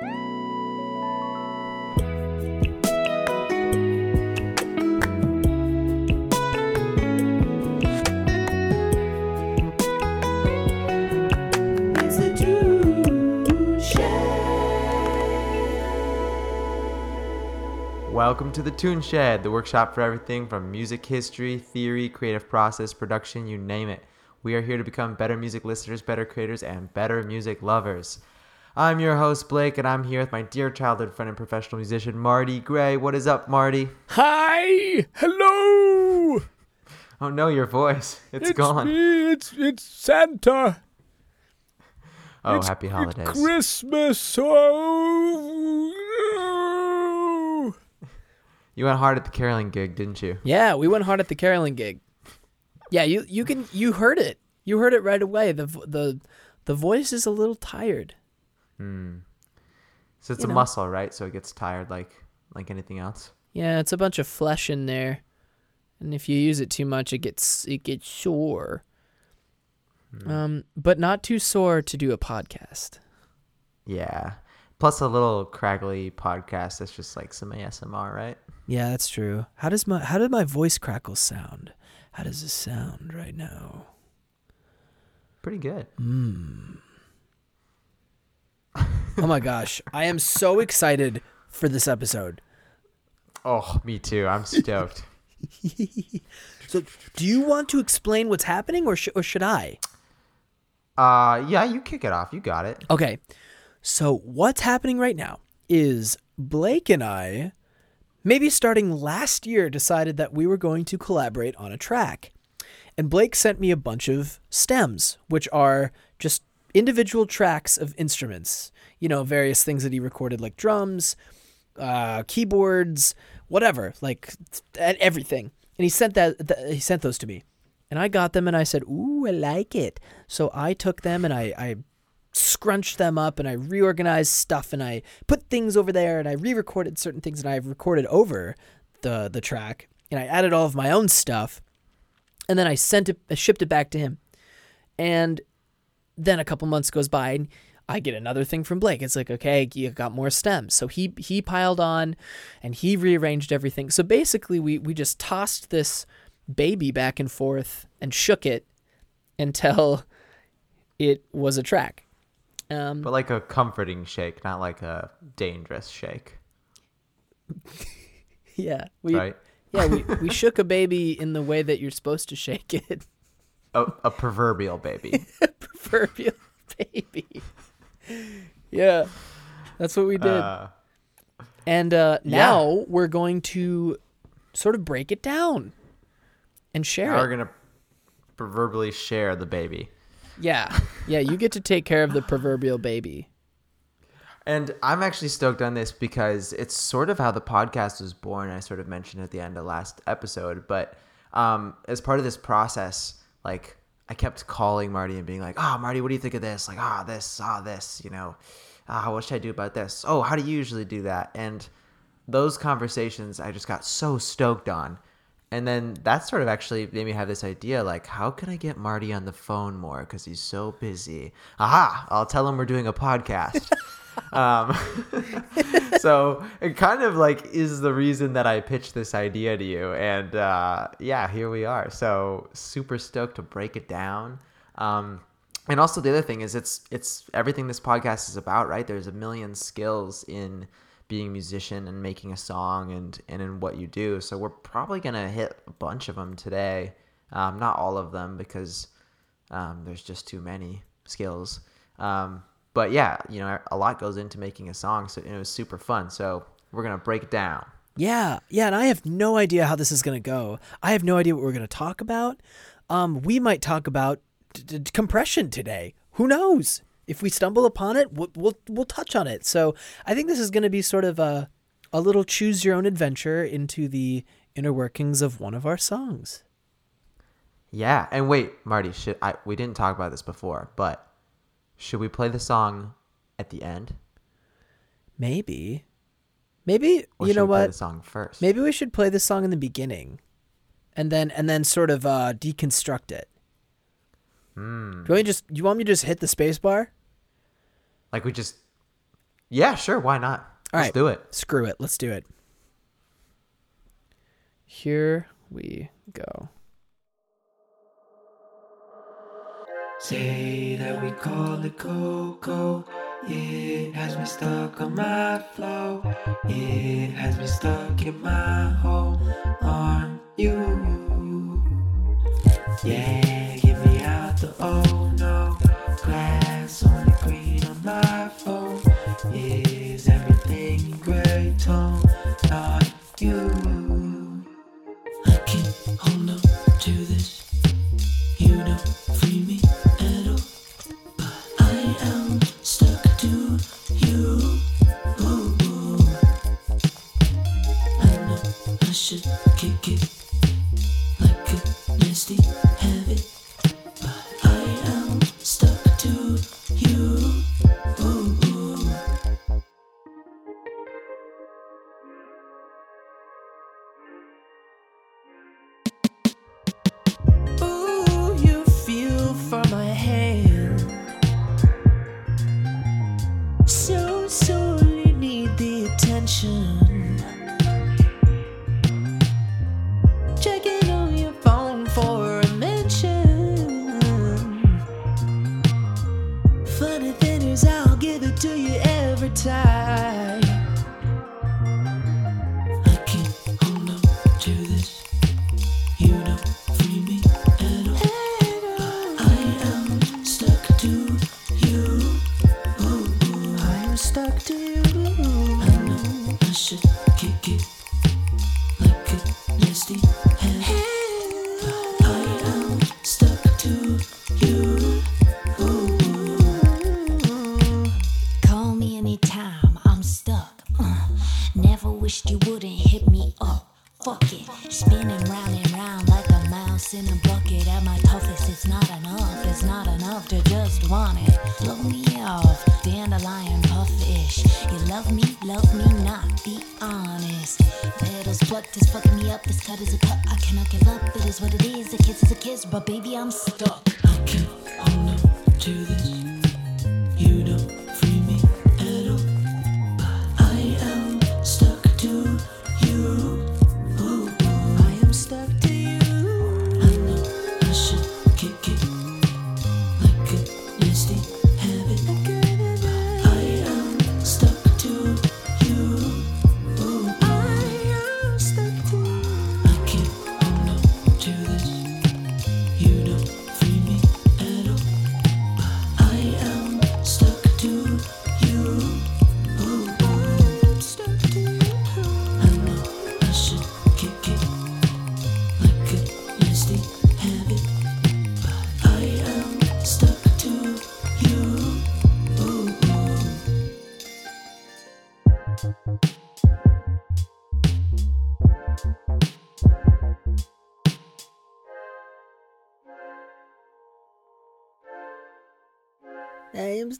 Welcome to the Tune Shed, the workshop for everything from music history, theory, creative process, production, you name it. We are here to become better music listeners, better creators, and better music lovers. I'm your host, Blake, and I'm here with my dear childhood friend and professional musician, Marty Gray. What is up, Marty? Hi, hello. Oh no, your voice. it's gone. Me. It's it's Santa. Oh, It's- happy holidays. It's Christmas. Oh. You went hard at the caroling gig, didn't you? Yeah, we went hard at the caroling gig. Yeah, you you can you heard it. You heard it right away. The the the voice is a little tired. Hmm. So it's You a know. muscle, right? So it gets tired like like anything else. Yeah, it's a bunch of flesh in there, and if you use it too much, it gets it gets sore. Hmm. Um, but not too sore to do a podcast. Yeah. Plus a little craggly podcast that's just like some ASMR, right? Yeah, that's true. How does my how did my voice crackle sound? How does it sound right now? Pretty good. Oh my gosh, I am so excited for this episode. Oh, me too. I'm stoked. So, do you want to explain what's happening, or sh- or should I? uh yeah, you kick it off. You got it. Okay. So what's happening right now is Blake and I, maybe starting last year, decided that we were going to collaborate on a track. And Blake sent me a bunch of stems, which are just individual tracks of instruments. You know, various things that he recorded, like drums, uh, keyboards, whatever, like th- everything. And he sent that. Th- he sent those to me, and I got them, and I said, "Ooh, I like it." So I took them and I, I scrunched them up and I reorganized stuff and I put things over there and I re-recorded certain things and I recorded over the the track and I added all of my own stuff and then I sent it I shipped it back to him. And then a couple months goes by and I get another thing from Blake. It's like, okay, you got more stems. So he he piled on and he rearranged everything. So basically we we just tossed this baby back and forth and shook it until it was a track. Um, But like a comforting shake, not like a dangerous shake, yeah, we right? yeah we, we shook a baby in the way that you're supposed to shake it, A, a proverbial baby. proverbial baby. Yeah, that's what we did. Uh, and uh, yeah. now we're going to sort of break it down and share now it. we're gonna proverbially share the baby. Yeah, yeah, you get to take care of the proverbial baby. And I'm actually stoked on this because it's sort of how the podcast was born. I sort of mentioned at the end of last episode, but um, as part of this process, like I kept calling Marty and being like, "Ah, Marty, what do you think of this? Like, ah, this, ah, this, you know, ah, what should I do about this? Oh, how do you usually do that?" And those conversations, I just got so stoked on. And then that sort of actually made me have this idea like, how can I get Marty on the phone more? Because he's so busy. Aha! I'll tell him we're doing a podcast. um, so it kind of like is the reason that I pitched this idea to you. And uh, yeah, here we are. So super stoked to break it down. Um, and also the other thing is it's it's everything this podcast is about, right? There's a million skills in being a musician and making a song and and in what you do. So we're probably gonna hit a bunch of them today. Um, not all of them because um, there's just too many skills. Um, but yeah, you know, a lot goes into making a song, so it was super fun. So we're gonna break it down. Yeah, yeah, and I have no idea how this is gonna go. I have no idea what we're gonna talk about. Um, we might talk about d- d- compression today. Who knows? If we stumble upon it, we'll, we'll we'll touch on it. So I think this is gonna be sort of a a little choose your own adventure into the inner workings of one of our songs. Yeah, and wait, Marty, should I? We didn't talk about this before, but should we play the song at the end, Maybe, maybe or you know we play what? the song first? Maybe we should play the song in the beginning, and then and then sort of uh, deconstruct it. Hmm. Do you want me just? You want me to just hit the space bar? Like we just Yeah, sure. Why not? All Let's right. do it. Screw it. Let's do it. Here we go. Say that we call it Coco. It has me stuck on my flow. It has me stuck in my home on you. Yeah, get me out the oh no. Glass on the green on my phone. Is everything in gray tone? Not you.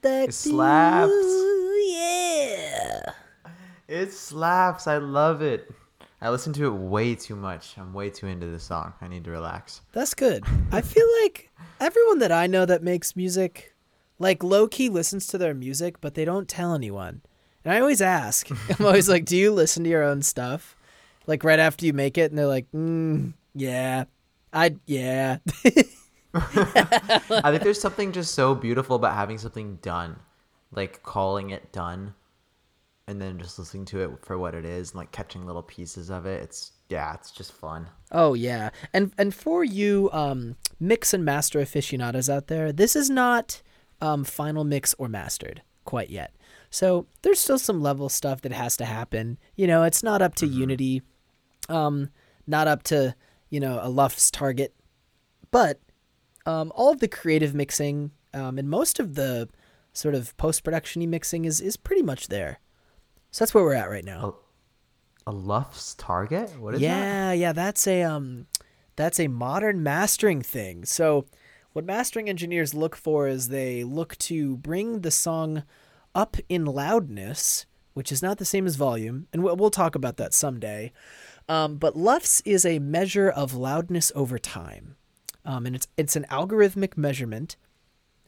I It slaps. Yeah. It slaps. I love it. I listen to it way too much. I'm way too into this song. I need to relax. That's good. I feel like everyone that I know that makes music, like low key listens to their music, but they don't tell anyone. And I always ask, I'm always like, do you listen to your own stuff? Like right after you make it, and they're like, mm, yeah, I, yeah. I think there's something just so beautiful about having something done, like calling it done, and then just listening to it for what it is, and like catching little pieces of it. It's yeah, it's just fun. Oh yeah, and and for you um, mix and master aficionados out there, this is not um, final mix or mastered quite yet. So there's still some level stuff that has to happen. You know, it's not up to Unity, um, not up to you know a LUFS target, but um, all of the creative mixing um, and most of the sort of post production mixing is is pretty much there. So that's where we're at right now. A LUFS Target? What is that? yeah, yeah, that's a um that's a modern mastering thing. So what mastering engineers look for is they look to bring the song up in loudness, which is not the same as volume, and we'll, we'll talk about that someday. Um, but LUFS is a measure of loudness over time, um, and it's it's an algorithmic measurement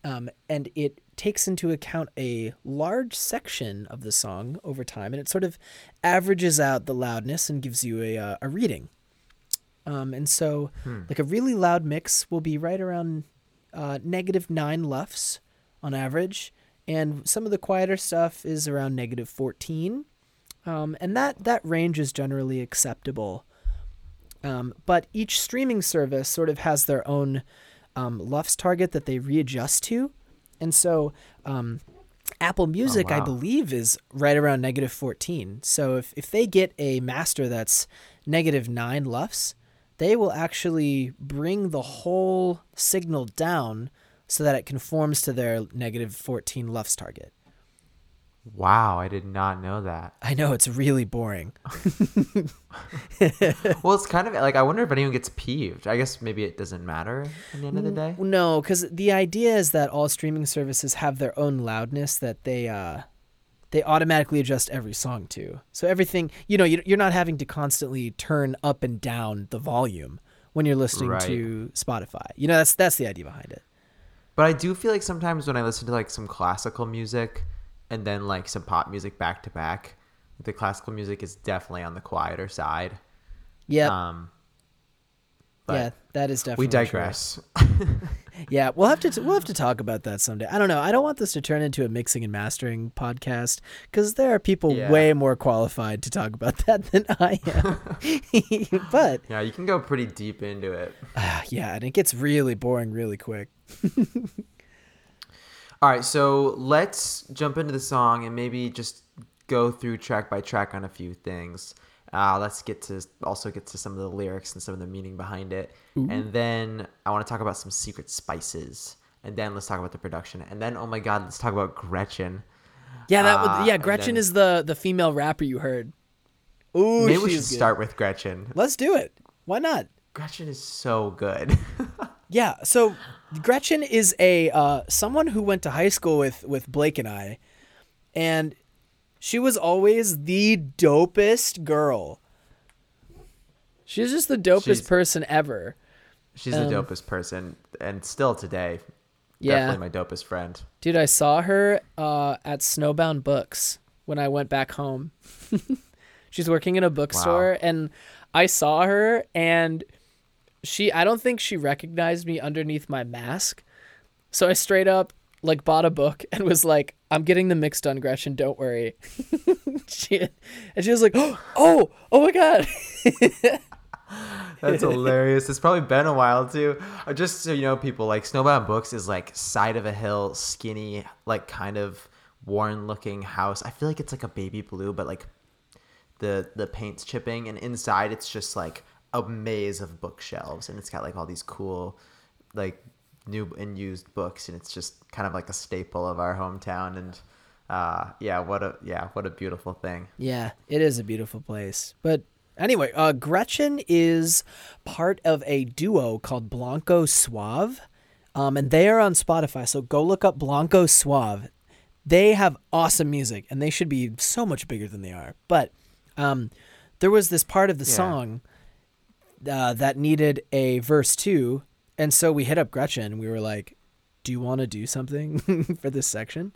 um, and it takes into account a large section of the song over time, and it sort of averages out the loudness and gives you a uh, a reading. Um, and so, like a really loud mix will be right around uh, negative nine lufs on average, and some of the quieter stuff is around negative fourteen, um, and that that range is generally acceptable. Um, but each streaming service sort of has their own um, LUFS target that they readjust to. And so um, Apple Music, I wow. believe, is right around negative 14. So if, if they get a master that's negative 9 LUFS, they will actually bring the whole signal down so that it conforms to their negative 14 LUFS target. Wow, I did not know that. I know it's really boring. Well, it's kind of like I wonder if anyone gets peeved. I guess maybe it doesn't matter at the end of the day. No, because the idea is that all streaming services have their own loudness that they uh, they automatically adjust every song to. So everything, you know, you- you're not having to constantly turn up and down the volume when you're listening Right. to Spotify. You know, that's that's the idea behind it. But I do feel like sometimes when I listen to like some classical music and then like some pop music back to back, the classical music is definitely on the quieter side. Yeah, Um, yeah, that is definitely we digress. Yeah, we'll have to we'll have to talk about that someday. I don't know. I don't want this to turn into a mixing and mastering podcast because there are people Yeah. way more qualified to talk about that than I am. but yeah, you can go pretty deep into it. uh, yeah, and it gets really boring really quick. All right, so let's jump into the song and maybe just go through track by track on a few things. Uh, let's get to also get to some of the lyrics and some of the meaning behind it, and then I want to talk about some secret spices, and then let's talk about the production, and then oh my god, let's talk about Gretchen. Yeah, that Uh, would, yeah. and Gretchen then- is the the female rapper you heard. Ooh, Maybe we should good. start with Gretchen. Let's do it. Why not? Gretchen is so good. Yeah. So Gretchen is a uh, someone who went to high school with with Blake and I, and she was always the dopest girl. She's just the dopest She's- person ever. She's Um, the dopest person, and still today, Yeah. definitely my dopest friend. Dude, I saw her uh, at Snowbound Books when I went back home. She's working in a bookstore, and I saw her, and she, I don't think she recognized me underneath my mask. So I straight up like bought a book and was like, I'm getting the mix done, Gretchen, don't worry. she, and she was like, oh, oh my God. That's hilarious. It's probably been a while too. Uh, Just so you know, people like Snowbound Books is like side of a hill, skinny, like kind of worn looking house. I feel like it's like a baby blue, but like the the paint's chipping, and inside it's just like a maze of bookshelves, and it's got like all these cool, like new and used books, and it's just kind of like a staple of our hometown. And uh, yeah, what a yeah, what a beautiful thing. Yeah, it is a beautiful place. But anyway, uh, Gretchen is part of a duo called Blanco Suave, um, and they are on Spotify. So go look up Blanco Suave. They have awesome music, and they should be so much bigger than they are. But um, there was this part of the Yeah. song uh, that needed a verse two, and so we hit up Gretchen. We were like, "Do you want to do something for this section?"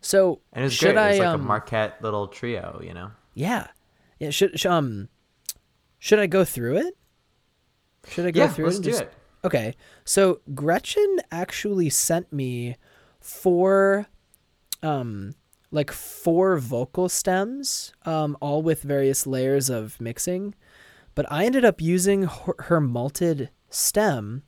So And it's should great. I it's like um, a Marquette little trio, you know. yeah, yeah. Should, sh um, should I go through it? Should I go Yeah, through let's it? and do just- it. Okay, so Gretchen actually sent me four, um, like four vocal stems, um, all with various layers of mixing, but I ended up using her, her malted stem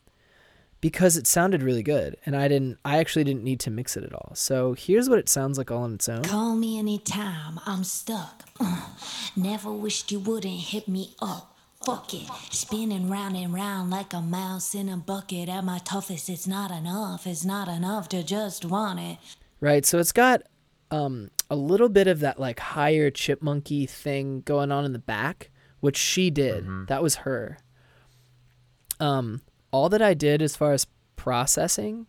because it sounded really good, and I didn't. I actually didn't need to mix it at all. So here's what it sounds like all on its own. Call me anytime I'm stuck. Uh, never wished you wouldn't hit me up. Fuck it, spinning round and round like a mouse in a bucket. At my toughest, it's not enough. It's not enough to just want it. Right. So it's got um, a little bit of that like higher chipmunky thing going on in the back, which she did. That was her. Um, all that I did as far as processing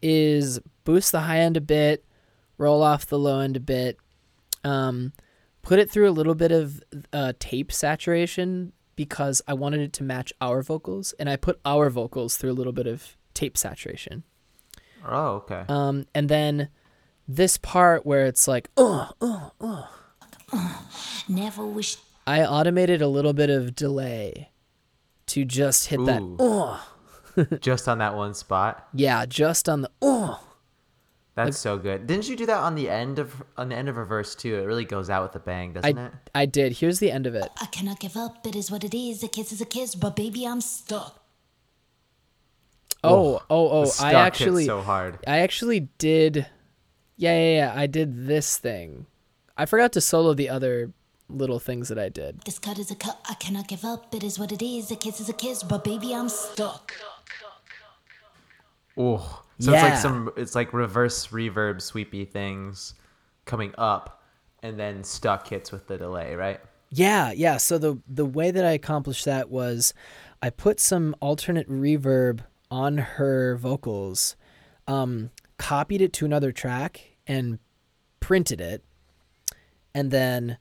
is boost the high end a bit, roll off the low end a bit, um, put it through a little bit of uh, tape saturation because I wanted it to match our vocals, and I put our vocals through a little bit of tape saturation. Oh, okay. Um, and then this part where it's like, oh, oh, oh, Never wish I automated a little bit of delay to just hit that. Oh, Just on that one spot. yeah, just on the. Oh, That's so good. Didn't you do that on the end of on the end of a verse too? It really goes out with a bang, doesn't I it? I did. Here's the end of it. I cannot give up. It is what it is. A kiss is a kiss, but baby, I'm stuck. Oh, oh, oh! The I stuck hits actually, so hard. I actually did. Yeah, yeah, yeah. I did this thing. I forgot to solo the other little things that I did. This cut is a cut. I cannot give up. It is what it is. A kiss is a kiss, but baby, I'm stuck. Oh, so it's like some it's like reverse reverb sweepy things coming up, and then stuck hits with the delay, right? Yeah, yeah. So the the way that I accomplished that was I put some alternate reverb on her vocals, um, copied it to another track and printed it, and then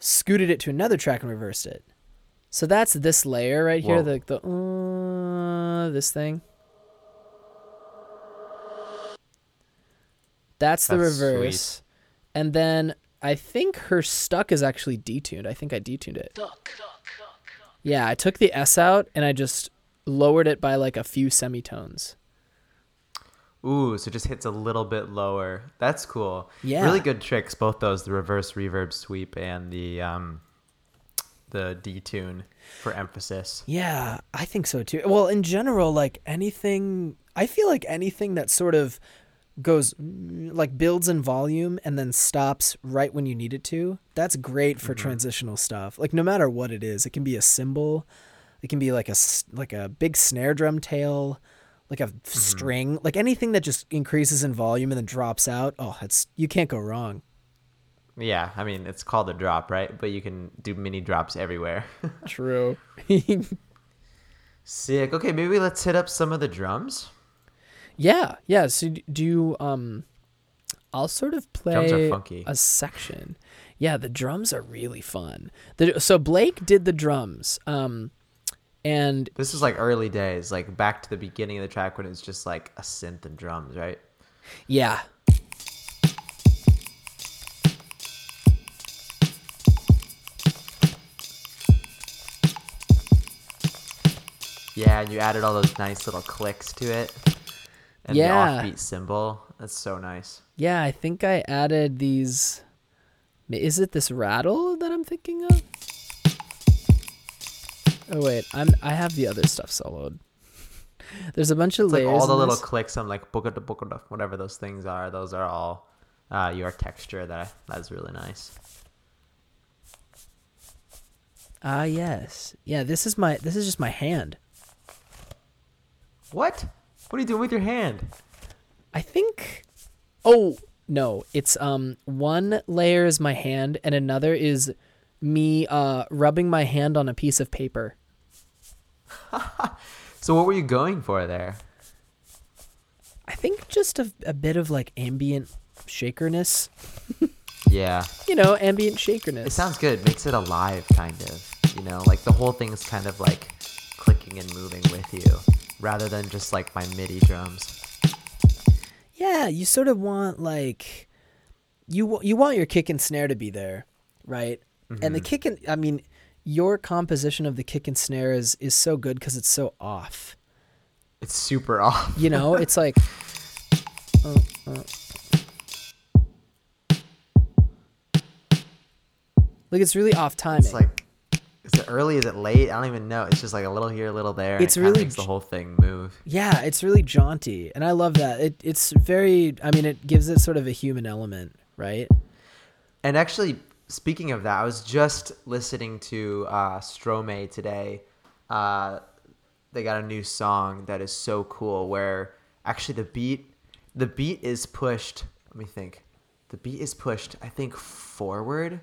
scooted it to another track and reversed it. So that's this layer right here, Whoa. the the uh, this thing. That's the That's reverse. And then I think her stuck is actually detuned. I think I detuned it. Yeah, I took the S out and I just lowered it by like a few semitones. Ooh, so it just hits a little bit lower. That's cool. Yeah. Really good tricks, both those, the reverse reverb sweep and the um the detune for emphasis. Yeah, I think so too. Well, in general, like anything, I feel like anything that sort of goes like builds in volume and then stops right when you need it to. That's great for transitional stuff. Like no matter what it is, it can be a cymbal, it can be like a like a big snare drum tail, like a string, like anything that just increases in volume and then drops out. Oh, it's you can't go wrong. Yeah, I mean it's called a drop, right? But you can do mini drops everywhere. True. Sick. Okay, maybe let's hit up some of the drums. Yeah, yeah. So do you um I'll sort of play a section. Yeah, the drums are really fun. The, so Blake did the drums. Um and This is like early days, like back to the beginning of the track when it's just like a synth and drums, right? yeah. Yeah, and you added all those nice little clicks to it. And Yeah. the offbeat cymbal. That's so nice. Yeah, I think I added these Is it this rattle that I'm thinking of? Oh wait, I'm I have the other stuff soloed. There's a bunch of It's like all the little this. clicks on like book book whatever those things are. Those are all uh, your texture. That that's really nice. Ah yes. Yeah, this is my this is just my hand. What? What are you doing with your hand? I think Oh, no. It's um one layer is my hand and another is me uh rubbing my hand on a piece of paper. So what were you going for there? I think just a, a bit of like ambient shakerness. Yeah, You know, ambient shakerness. it sounds good. Makes it alive, kind of. You know, like the whole thing's kind of like clicking and moving with you, rather than just like my MIDI drums. Yeah, you sort of want like you you want your kick and snare to be there, right? And the mm-hmm. kick and I mean, your composition of the kick and snare is is so good because it's so off. It's super off. You know, it's like uh, uh. like it's really off timing. It's like, is it early? Is it late? I don't even know. It's just like a little here, a little there. It's it really makes the whole thing move. Yeah, it's really jaunty, and I love that. It it's very. I mean, it gives it sort of a human element, right? And actually, speaking of that, I was just listening to uh, Stromae today. Uh, they got a new song that is so cool. Where actually the beat, the beat is pushed. Let me think. The beat is pushed. I think forward.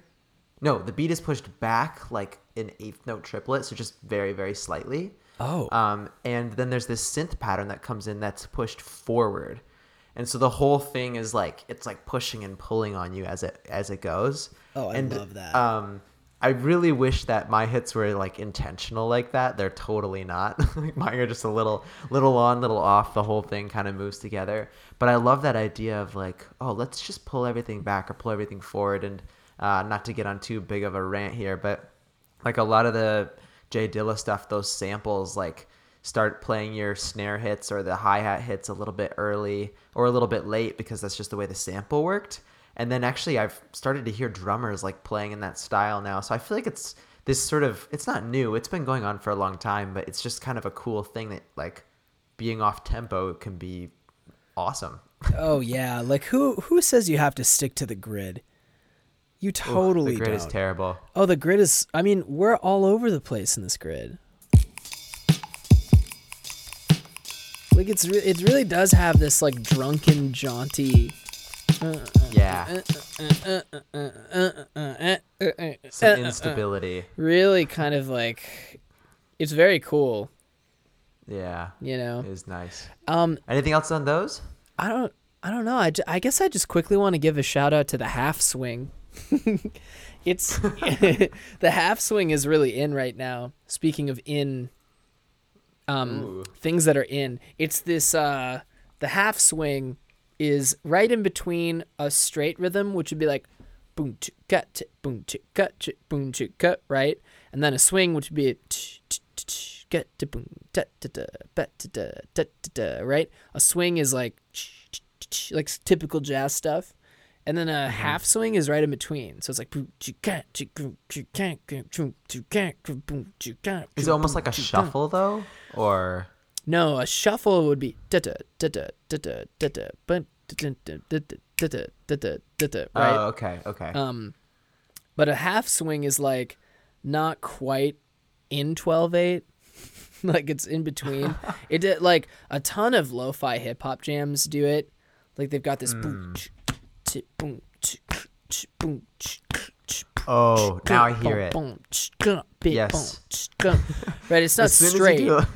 No, the beat is pushed back like an eighth note triplet, so just very very slightly. Oh, Um, and then there's this synth pattern that comes in that's pushed forward. And so the whole thing is like it's like pushing and pulling on you as it as it goes. Oh, I and, love that. Um, I really wish that my hits were like intentional like that. They're totally not. Like, Mine are just a little, little on, little off. The whole thing kind of moves together. But I love that idea of like, oh, let's just pull everything back or pull everything forward. And uh, not to get on too big of a rant here, but like a lot of the Jay Dilla stuff, those samples like start playing your snare hits or the hi hat hits a little bit early or a little bit late because that's just the way the sample worked. And then actually, I've started to hear drummers like playing in that style now. So I feel like it's this sort of it's not new. It's been going on for a long time, but it's just kind of a cool thing that like being off tempo can be awesome. Oh yeah, like who who says you have to stick to the grid? You totally the grid don't. is terrible. Oh, the grid is. I mean, we're all over the place in this grid. Like it's re- it really does have this like drunken jaunty. Yeah, some instability. Really kind of like, it's very cool. Yeah, You know. it is nice. Um, Anything else on those? I don't I don't know. I, I guess I just quickly want to give a shout out to the half swing. it's the half swing is really in right now. Speaking of in um Ooh. things that are in, it's this uh the half swing is right in between a straight rhythm which would be like boom ch cut ch, boom ch cut ch, boom ch cut, right? And then a swing which would be get to boom da da da da da da da right? A swing is like like typical jazz stuff. And then a mm-hmm. half swing is right in between. So it's like Is it almost like a shuffle though, or no a shuffle would be da da da da da da da da da right Oh, okay, okay. um, but a half swing is like not quite in 12-8. like it's in between. it did like a ton of lo-fi hip hop jams do it. Like they've got this boom, boom, boom, oh, now I hear it. boom, ch- gun, bit, Yes. boom, ch- gun. Right, it's not As soon as you straight.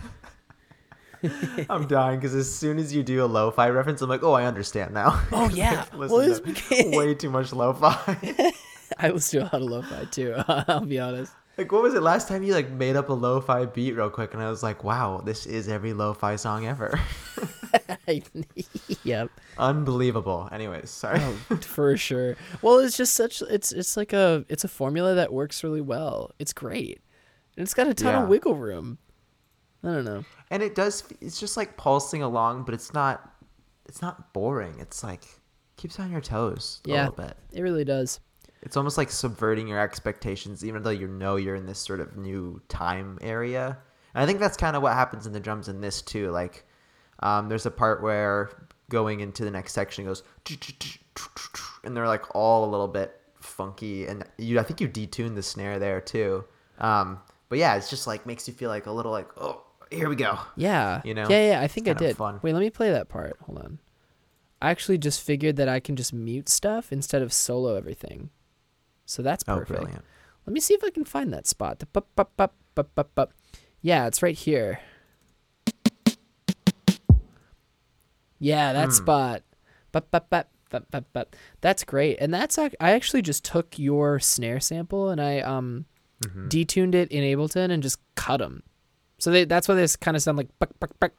I'm dying because as soon as you do a lo-fi reference, I'm like, oh, I understand now. Oh yeah. Well, it's because way too much lo-fi. I listen to a lot of lo-fi too. I'll be honest. like, what was it last time you like made up a lo-fi beat real quick, and I was like, wow, this is every lo-fi song ever. yep. Unbelievable. Anyways, sorry. Oh, for sure. Well, it's just such it's it's like a it's a formula that works really well. It's great. And it's got a ton Yeah. of wiggle room. I don't know. and it does. It's just like pulsing along, but it's not. It's not boring. It's like keeps on your toes a Yeah. little bit. It really does. It's almost like subverting your expectations, even though you know you're in this sort of new time area. And I think that's kind of what happens in the drums in this too. Like, um, there's a part where going into the next section goes, and they're like all a little bit funky. And you, I think you detune the snare there too. Um, but yeah, it's just like makes you feel like a little like, oh, here we go. Yeah. You know? Yeah, yeah, I think I did. fun. Wait, let me play that part. Hold on. I actually just figured that I can just mute stuff instead of solo everything. So that's perfect. Oh, perfect. brilliant. Let me see if I can find that spot. The bup, bup, bup, bup, bup, bup. Yeah, it's right here. Yeah, that Hmm. spot. Bup, bup, bup, bup, bup, bup. That's great. And that's ac- I actually just took your snare sample and I um Mm-hmm. detuned it in Ableton and just cut them. So they, that's why they kind of sound like buck, buck, buck.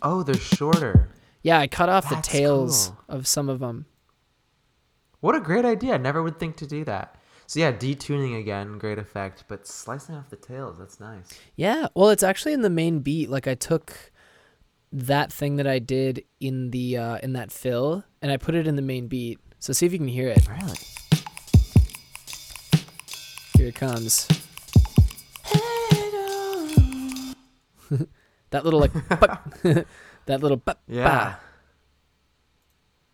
Oh, they're shorter. Yeah, I cut off That's the tails cool. of some of them. What a great idea. I never would think to do that. So yeah, detuning again, great effect, but slicing off the tails, that's nice. Yeah, well, it's actually in the main beat. Like I took that thing that I did in the uh, in that fill, and I put it in the main beat. So see if you can hear it. Really? Here it comes. that little like that little buck, Yeah.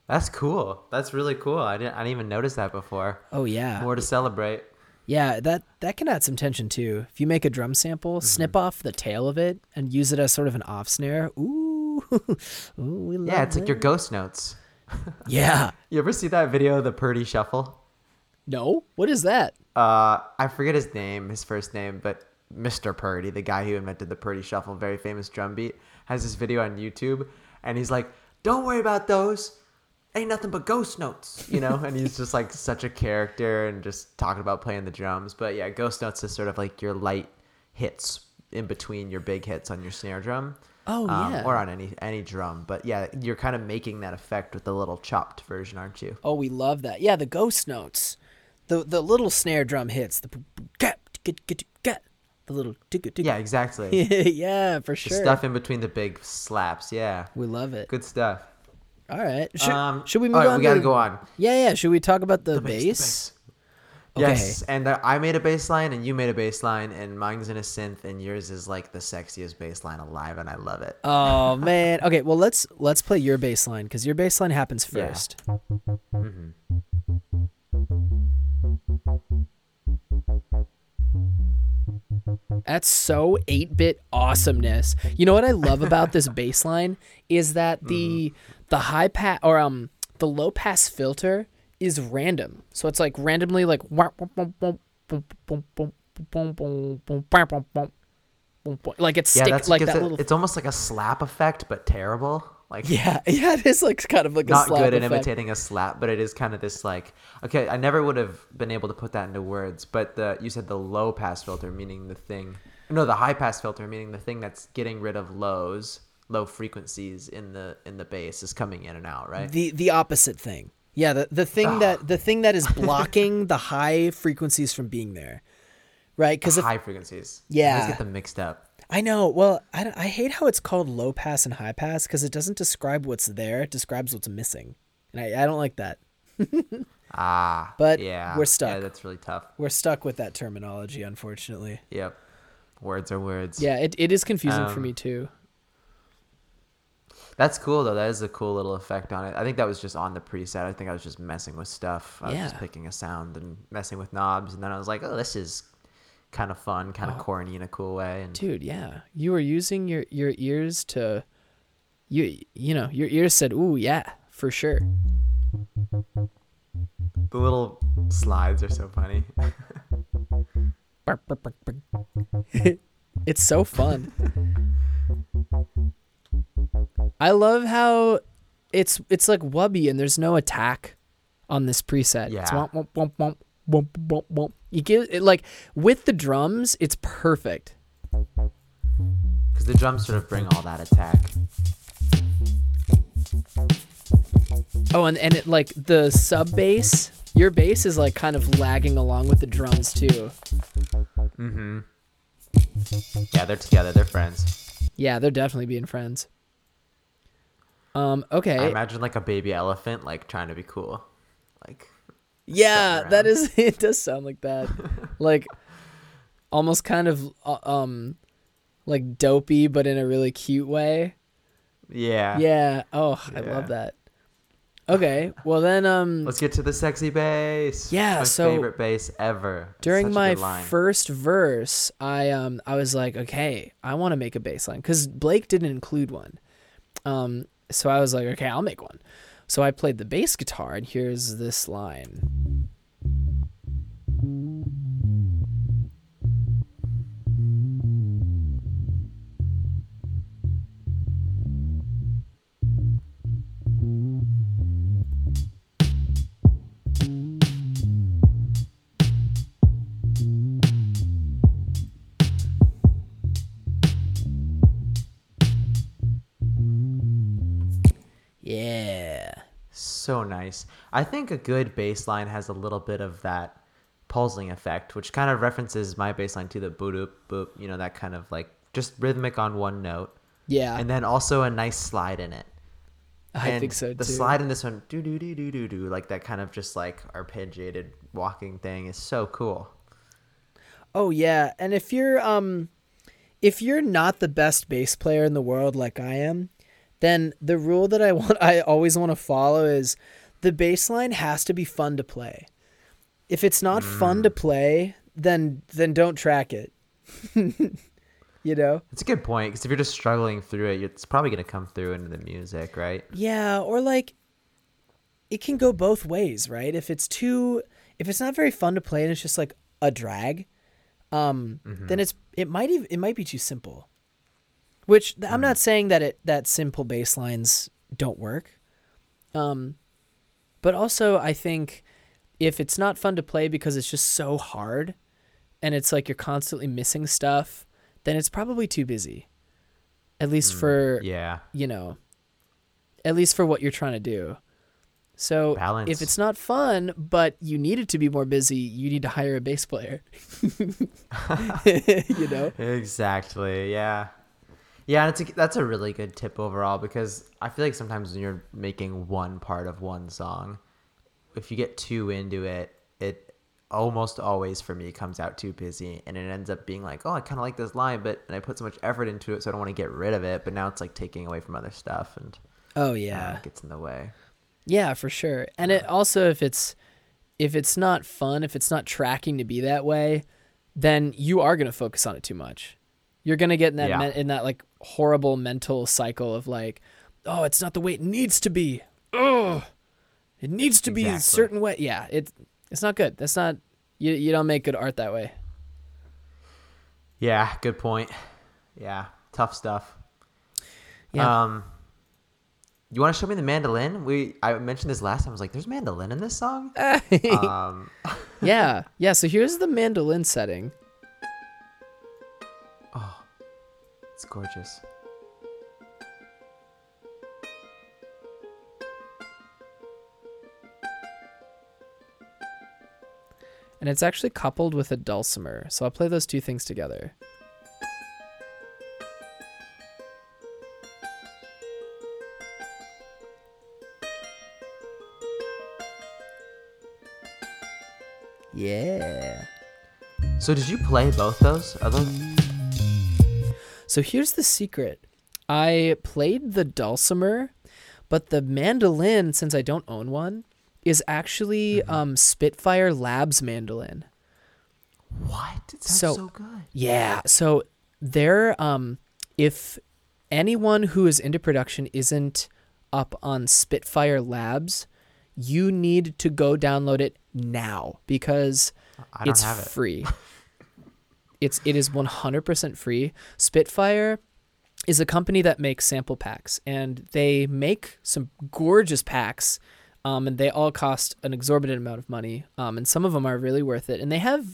That's cool. That's really cool. I didn't I didn't even notice that before. Oh yeah, More to celebrate. yeah. That that can add some tension too. If you make a drum sample, Mm-hmm. snip off the tail of it and use it as sort of an off snare. Ooh, ooh, we love Yeah, it's like your ghost notes. Yeah. You ever see that video of the Purdie Shuffle? No, what is that? Uh I forget his name, his first name, but Mr. Purdie, the guy who invented the Purdie Shuffle, very famous drum beat, has this video on YouTube and he's like, Don't worry about those. ain't nothing but ghost notes, you know, and he's just like such a character and just talking about playing the drums. But yeah, ghost notes is sort of like your light hits in between your big hits on your snare drum. Oh, um, yeah. or on any any drum. But yeah, you're kind of making that effect with the little chopped version, aren't you? Oh, we love that. Yeah, the ghost notes, the the little snare drum hits, the get get get get, the little Yeah, exactly. yeah, for The sure. stuff in between the big slaps. Yeah, we love it. good stuff. All right, should, um, should we move right, on? We gotta to, go on. Yeah, yeah. Should we talk about the, The bass? bass, the bass. Okay. Yes, and I made a bass line, and you made a bass line, and mine's in a synth, and yours is like the sexiest bass line alive, and I love it. Oh man. Okay, well let's let's play your bass line because your bass line happens Yeah. That's so 8-bit awesomeness. You know what I love about this bass line is that the the high pass or um the low pass filter is random. So it's like randomly like like it's yeah, stick like that it- little It's almost like a slap effect, but terrible. Like Yeah, yeah, it is like kind of like a not slap good at imitating a slap, but it is kind of this like okay. I never would have been able to put that into words, but the you said the low pass filter, meaning the thing. No, the high pass filter, meaning the thing that's getting rid of lows, low frequencies in the in the bass is coming in and out, right? The the opposite thing. Yeah, the the thing that the thing that is blocking the high frequencies from being there, right? Because high frequencies. Yeah. get them mixed up. I know. Well, I, I hate how it's called low pass and high pass because it doesn't describe what's there. It describes what's missing, and I, I don't like that. Ah, But yeah, we're stuck. Yeah, that's really tough. We're stuck with that terminology, unfortunately. Yep, words are words. Yeah, it, it is confusing for Um, me too. That's cool though. That is a cool little effect on it. I think that was just on the preset. I think I was just messing with stuff. I was just Yeah. picking a sound and messing with knobs, and then I was like, "Oh, this is kind of fun, kind of corny in a cool way." And Dude, yeah, you were using your your ears to, you you know your ears said, "Ooh, yeah, for sure." the little slides are so funny. It's so fun. I love how it's it's like wubby and there's no attack on this preset. It's Yeah. womp, womp, womp, womp, womp, womp, womp. You give it like with the drums, it's perfect. Because the drums sort of bring all that attack. Oh, and and it like the sub bass, your bass is like kind of lagging along with the drums too. Mm-hmm. Yeah, they're together. They're friends. Yeah, they're definitely being friends. Um, okay. I imagine like a baby elephant, like trying to be cool. Yeah, that is. It does sound like that, like almost kind of uh, um, like dopey, but in a really cute way. yeah. Yeah. Oh, I love that. Okay. Well then, um, Let's get to the sexy bass. Yeah, my so favorite bass ever. During my first verse, I um, I was like, okay, I want to make a bass line because Blake didn't include one. Um, so I was like, okay, I'll make one. So I played the bass guitar, and here's this line. So nice. I think a good bass line has a little bit of that pulsing effect, which kind of references my bass line to the boop boop boop, you know, that kind of like just rhythmic on one note. Yeah. And then also a nice slide in it. I And think so The slide in this one, do do do do do do, like that kind of just like arpeggiated walking thing is so cool. Oh yeah, and if you're um if you're not the best bass player in the world like I am, then the rule that I want I always want to follow is the bass line has to be fun to play. If it's not fun to Mm. play, then then don't track it. you know? It's a good point because if you're just struggling through it, it's probably gonna come through into the music, right? Yeah, or like it can go both ways, right? If it's too if it's not very fun to play and it's just like a drag, um then it's it might even it might be too simple. Which I'm not saying that it that simple bass lines don't work. Um But also, I think if it's not fun to play because it's just so hard and it's like you're constantly missing stuff, then it's probably too busy. At least for, Yeah. you know, at least for what you're trying to do. So Balance. if it's not fun, but you need it to be more busy, you need to hire a bass player. you know? Exactly. Yeah. Yeah, and it's a, that's a really good tip overall because I feel like sometimes when you're making one part of one song, if you get too into it, it almost always for me comes out too busy and it ends up being like, oh, I kind of like this line, but and I put so much effort into it, so I don't want to get rid of it. But now it's like taking away from other stuff and Oh uh, yeah. it gets in the way. Yeah, for sure. And it also if it's if it's not fun, if it's not tracking to be that way, then you are going to focus on it too much. You're going to get in that Yeah. men- in that like horrible mental cycle of like, oh, it's not the way it needs to be. Oh, it needs to be a certain way. Yeah, it it's not good. That's not you. You don't make good art that way. Yeah, good point. Yeah, tough stuff. Yeah. Um, you want to show me the mandolin? We I mentioned this last time. I was like, "There's mandolin in this song." um, yeah, yeah. So here's the mandolin setting. It's gorgeous. And it's actually coupled with a dulcimer. So I'll play those two things together. Yeah. So did you play both those? So here's the secret. I played the dulcimer, but the mandolin, since I don't own one, is actually um, Spitfire Labs mandolin. What? It sounds So- so, good. Yeah. So there, um, if anyone who is into production isn't up on Spitfire Labs, you need to go download it now because it's it. free. it's it is 100% free. Spitfire is a company that makes sample packs and they make some gorgeous packs um, and they all cost an exorbitant amount of money um, and some of them are really worth it. And they have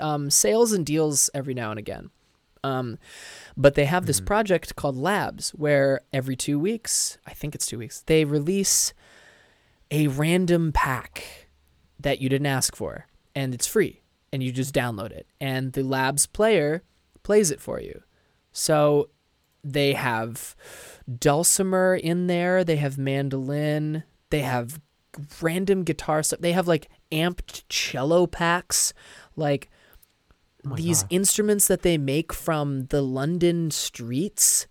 um, sales and deals every now and again. Um, but they have this project called labs where every two weeks i think it's two weeks they release a random pack that you didn't ask for and it's free and you just download it. And the labs player plays it for you. So they have dulcimer in there they have mandolin they have random guitar stuff they have like amped cello packs like Oh these God. instruments that they make from the london streets.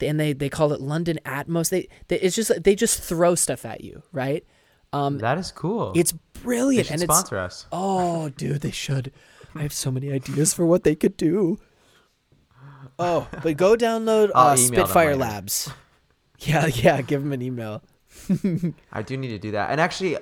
And they, they call it london atmos. They, they it's just they just throw stuff at you right um That is cool. it's they brilliant should and it's sponsor us. Oh, dude, they should. I have so many ideas for what they could do. Oh, but go download uh, Spitfire. Labs. Yeah, yeah, give them an email. I do need to do that. And actually,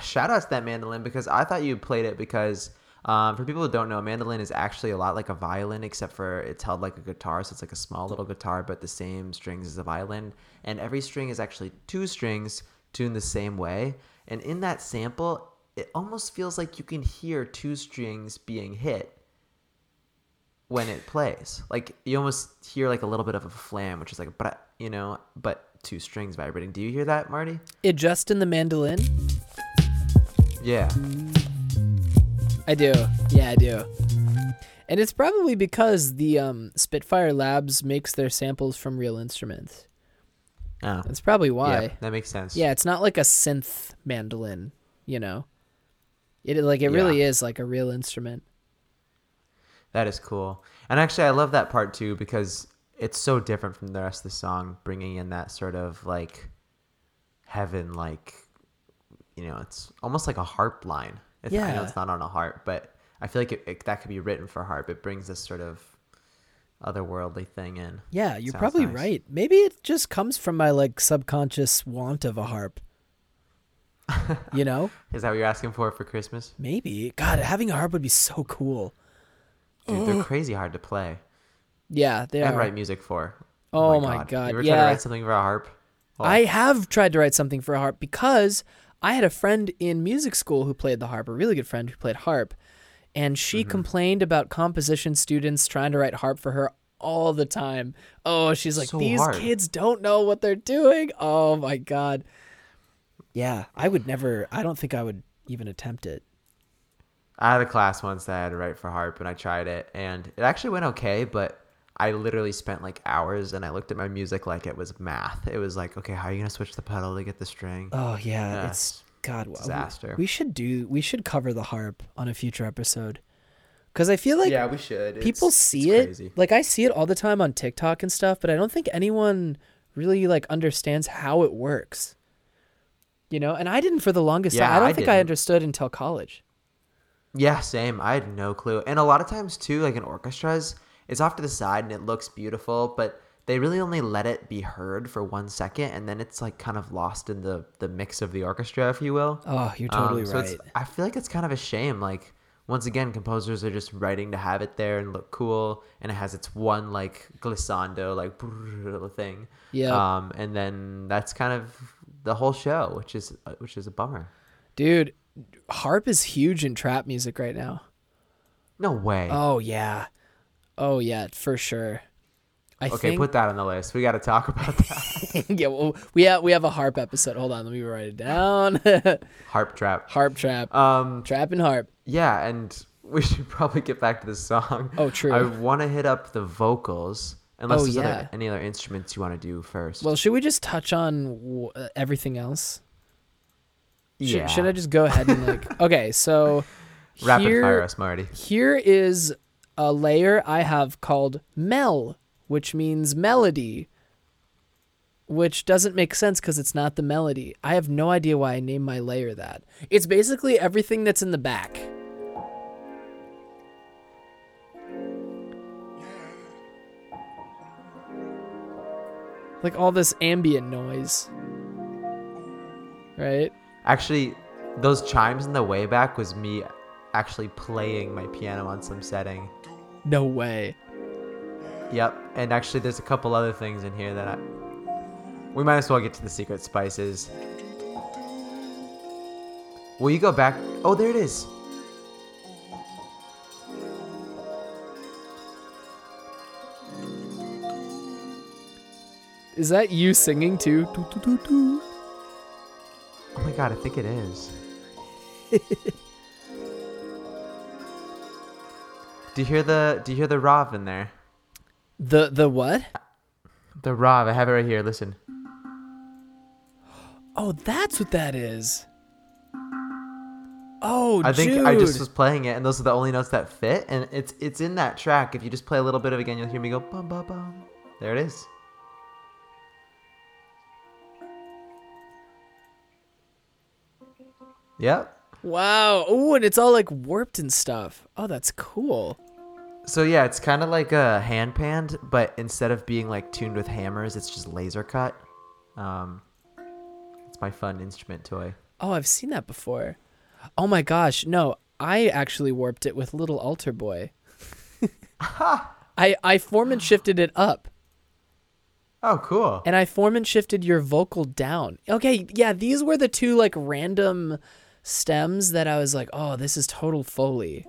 shout out to that mandolin because I thought you played it because um, for people who don't know, mandolin is actually a lot like a violin, except for it's held like a guitar. So it's like a small little guitar, but the same strings as a violin. And every string is actually two strings tuned the same way. And in that sample, it almost feels like you can hear two strings being hit when it plays. Like you almost hear like a little bit of a flam, which is like, but you know, but two strings vibrating. Do you hear that, Marty? It just in the mandolin. Yeah. I do. Yeah, I do. And it's probably because the um, Spitfire Labs makes their samples from real instruments. Oh. That's probably Yeah, why. that makes sense. Yeah, it's not like a synth mandolin, you know. It like it really is like a real instrument. That is cool. And actually, I love that part too because it's so different from the rest of the song, bringing in that sort of like heaven, like, you know, it's almost like a harp line. It's, I know it's not on a harp, but I feel like it, it, that could be written for harp. It brings this sort of otherworldly thing in. Yeah, you're Sounds probably nice. right. Maybe it just comes from my like subconscious want of a harp. you know? Is that what you're asking for for Christmas? Maybe. God, having a harp would be so cool. Dude, they're crazy hard to play Yeah, they and are. write music for. Oh, oh my God, You ever yeah. to write something for a harp? Oh. I have tried to write something for a harp because I had a friend in music school who played the harp, a really good friend who played harp, and she Mm-hmm. complained about composition students trying to write harp for her all the time. Oh, she's like, So these hard. kids don't know what they're doing. Oh my god. Yeah, I would never. I don't think I would even attempt it. I had a class once that I had to write for harp, and I tried it, and it actually went okay. But I literally spent like hours, and I looked at my music like it was math. It was like, okay, how are you gonna switch the pedal to get the string? Oh yeah, Yeah, it's God. we- disaster. We, should do. We should cover the harp on a future episode, because I feel like yeah, we should. people It's- see it's it. Like I see it all the time on TikTok and stuff, but I don't think anyone really like understands how it works. You know, and I didn't for the longest time. I don't I think I didn't. understood until college. Yeah, same. I had no clue. And a lot of times too, like in orchestras, it's off to the side and it looks beautiful, but they really only let it be heard for one second, and then it's like kind of lost in the the mix of the orchestra, if you will. Oh, you're Um, totally so it's- right. I feel like it's kind of a shame. Like once again, composers are just writing to have it there and look cool, and it has its one like glissando like thing. Yeah. Um, and then that's kind of the whole show, which is uh, which is a bummer. Dude, harp is huge in trap music right now. No way. Oh yeah. Oh yeah, for sure. I okay, think put that on the list. We got to talk about that. yeah, well, we have we have a harp episode. Hold on, let me write it down. Harp trap. harp trap. Um, trap and harp. yeah, and we should probably get back to the song. Oh, true. I want to hit up the vocals. Unless Oh, there's yeah. other, any other instruments you want to do first. Well, should we just touch on w- uh, everything else? Should, yeah. should I just go ahead and like? Okay, so rapid here, fire us, Marty? here is a layer I have called mel, which means melody, which doesn't make sense because it's not the melody. I have no idea why I named my layer that. It's basically everything that's in the back. Like all this ambient noise. Right? Actually, those chimes in the way back was me actually playing my piano on some setting. No way. Yep. And actually, there's a couple other things in here that I. We might as well get to the secret spices. Will you go back? Oh, there it is. Is that you singing too? Doo, doo, doo. Oh my god, I think it is. do you hear the Do you hear the Rav in there? The the what? The Rav. I have it right here. Listen. Oh, that's what that is. Oh, I think dude. I just was playing it, and those are the only notes that fit, and it's it's in that track. If you just play a little bit of it again, you'll hear me go bum bum bum. There it is. Yep. Wow. Oh, and it's all like warped and stuff. Oh, that's cool. So yeah, it's kind of like a hand panned, but instead of being like tuned with hammers, it's just laser cut. Um, it's my fun instrument toy. Oh, I've seen that before. Oh my gosh, no, I actually warped it with Little AlterBoy. I I formant shifted it up, Oh, cool. and I formant shifted your vocal down. Okay, yeah, these were the two like random stems that I was like, oh, this is total foley.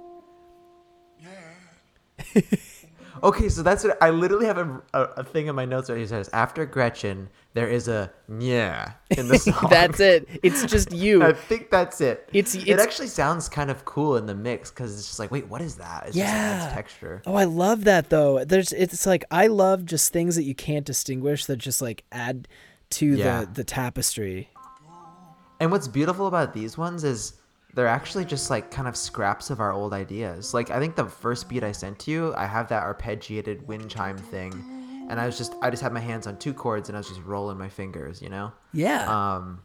Okay, so that's what I literally have a, a, a thing in my notes right here that says after Gretchen there is a yeah in the song. That's it. It's just you. I think that's it. It's- it actually sounds kind of cool in the mix because it's just like, wait, what is that? It's just Yeah. texture. Oh, I love that though. There's it's like I love just things that you can't distinguish that just like add to Yeah. the the tapestry. And what's beautiful about these ones is they're actually just like kind of scraps of our old ideas. Like I think the first beat I sent to you, I have that arpeggiated wind chime thing, and I was just I just had my hands on two chords and I was just rolling my fingers, you know. Yeah. Um,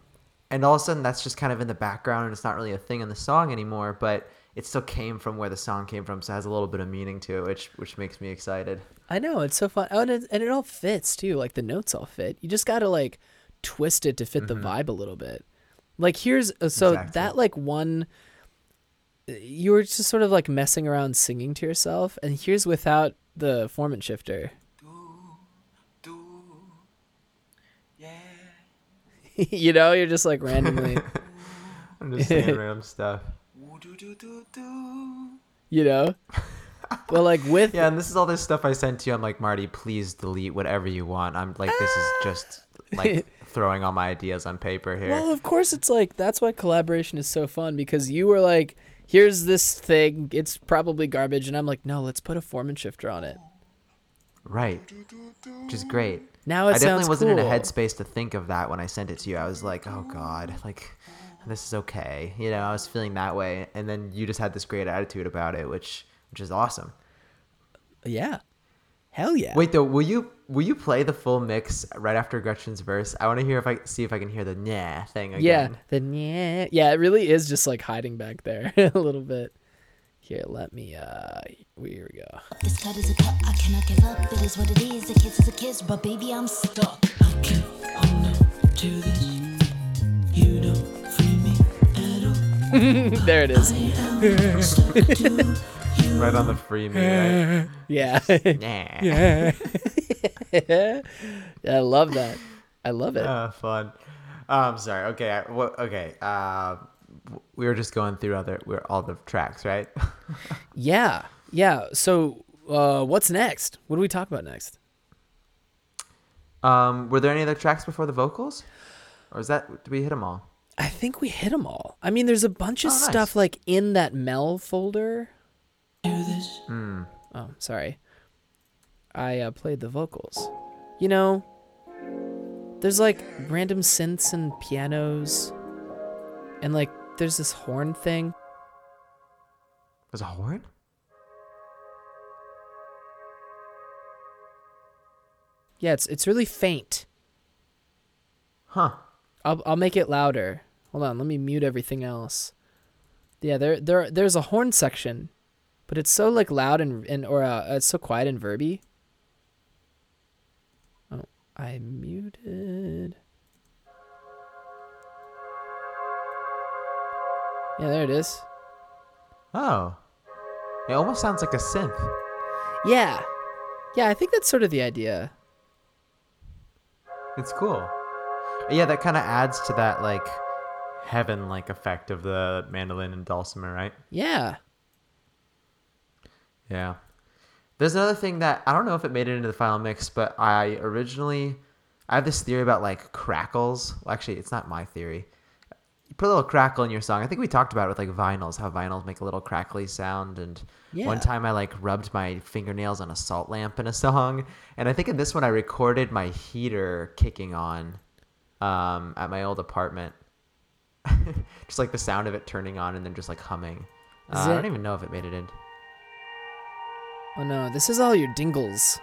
and all of a sudden that's just kind of in the background and it's not really a thing in the song anymore, but it still came from where the song came from, so it has a little bit of meaning to it, which which makes me excited. I know it's so fun. Oh, and it, and it all fits too. Like the notes all fit. You just got to like twist it to fit the vibe a little bit. Like here's uh, so Exactly. that like one you were just sort of like messing around singing to yourself and here's without the formant shifter. you know, you're just like randomly, I'm just saying random stuff. you know. But like with Yeah, and this is all this stuff I sent to you. I'm like, Marty, please delete whatever you want. I'm like, this is just like throwing all my ideas on paper here. Well, of course, it's like that's why collaboration is so fun because you were like, "Here's this thing. It's probably garbage," and I'm like, "No, let's put a formant shifter on it." right. Which is great. Now it I definitely wasn't in a headspace to think of that when I sent it to you. I was like, oh god, like this is okay. You know, I was feeling that way, and then you just had this great attitude about it, which which is awesome. Yeah, hell yeah. Wait though, will you will you play the full mix right after Gretchen's verse? I want to hear if I see if I can hear the nah thing again. yeah, the then yeah, yeah. It really is just like hiding back there a little bit. Here, let me. uh Here we go. This cut is a cut, I cannot give up. It is what it is. A kiss is a kiss, but baby, I'm stuck. I can't hold on to this. You don't free me at all. there it is. I am stuck to you. Right on the free me, right? Yeah. Nah. yeah. I love that. I love it. Oh, fun. Oh, I'm sorry. Okay. I, wha- okay. Uh, we were just going through other we're all the tracks, right? Yeah. Yeah. So, uh, what's next? What do we talk about next? um, were there any other tracks before the vocals, or is that did we hit them all? I think we hit them all. I mean, there's a bunch of Oh, nice. stuff like in that Mel folder. Do this. Oh, sorry. I uh, played the vocals. You know, there's like random synths and pianos, and like there's this horn thing. Was a horn? Yeah, it's it's really faint. Huh. I'll I'll make it louder. Hold on, let me mute everything else. Yeah, there there there's a horn section, but it's so like loud and and or uh, it's so quiet and verby. Oh, I muted. Yeah, there it is. Oh. It almost sounds like a synth. Yeah. Yeah, I think that's sort of the idea. It's cool. Yeah, that kind of adds to that like heaven-like effect of the mandolin and dulcimer, right? Yeah. Yeah. There's another thing that I don't know if it made it into the final mix, but I originally I have this theory about like crackles. Well, actually, it's not my theory. You put a little crackle in your song. I think we talked about it with like vinyls, how vinyls make a little crackly sound. And Yeah. one time I like rubbed my fingernails on a salt lamp in a song, and I think in this one I recorded my heater kicking on um, at my old apartment. just like the sound of it turning on and then just like humming. Uh, I don't even know if it made it in. Oh no, this is all your dingles.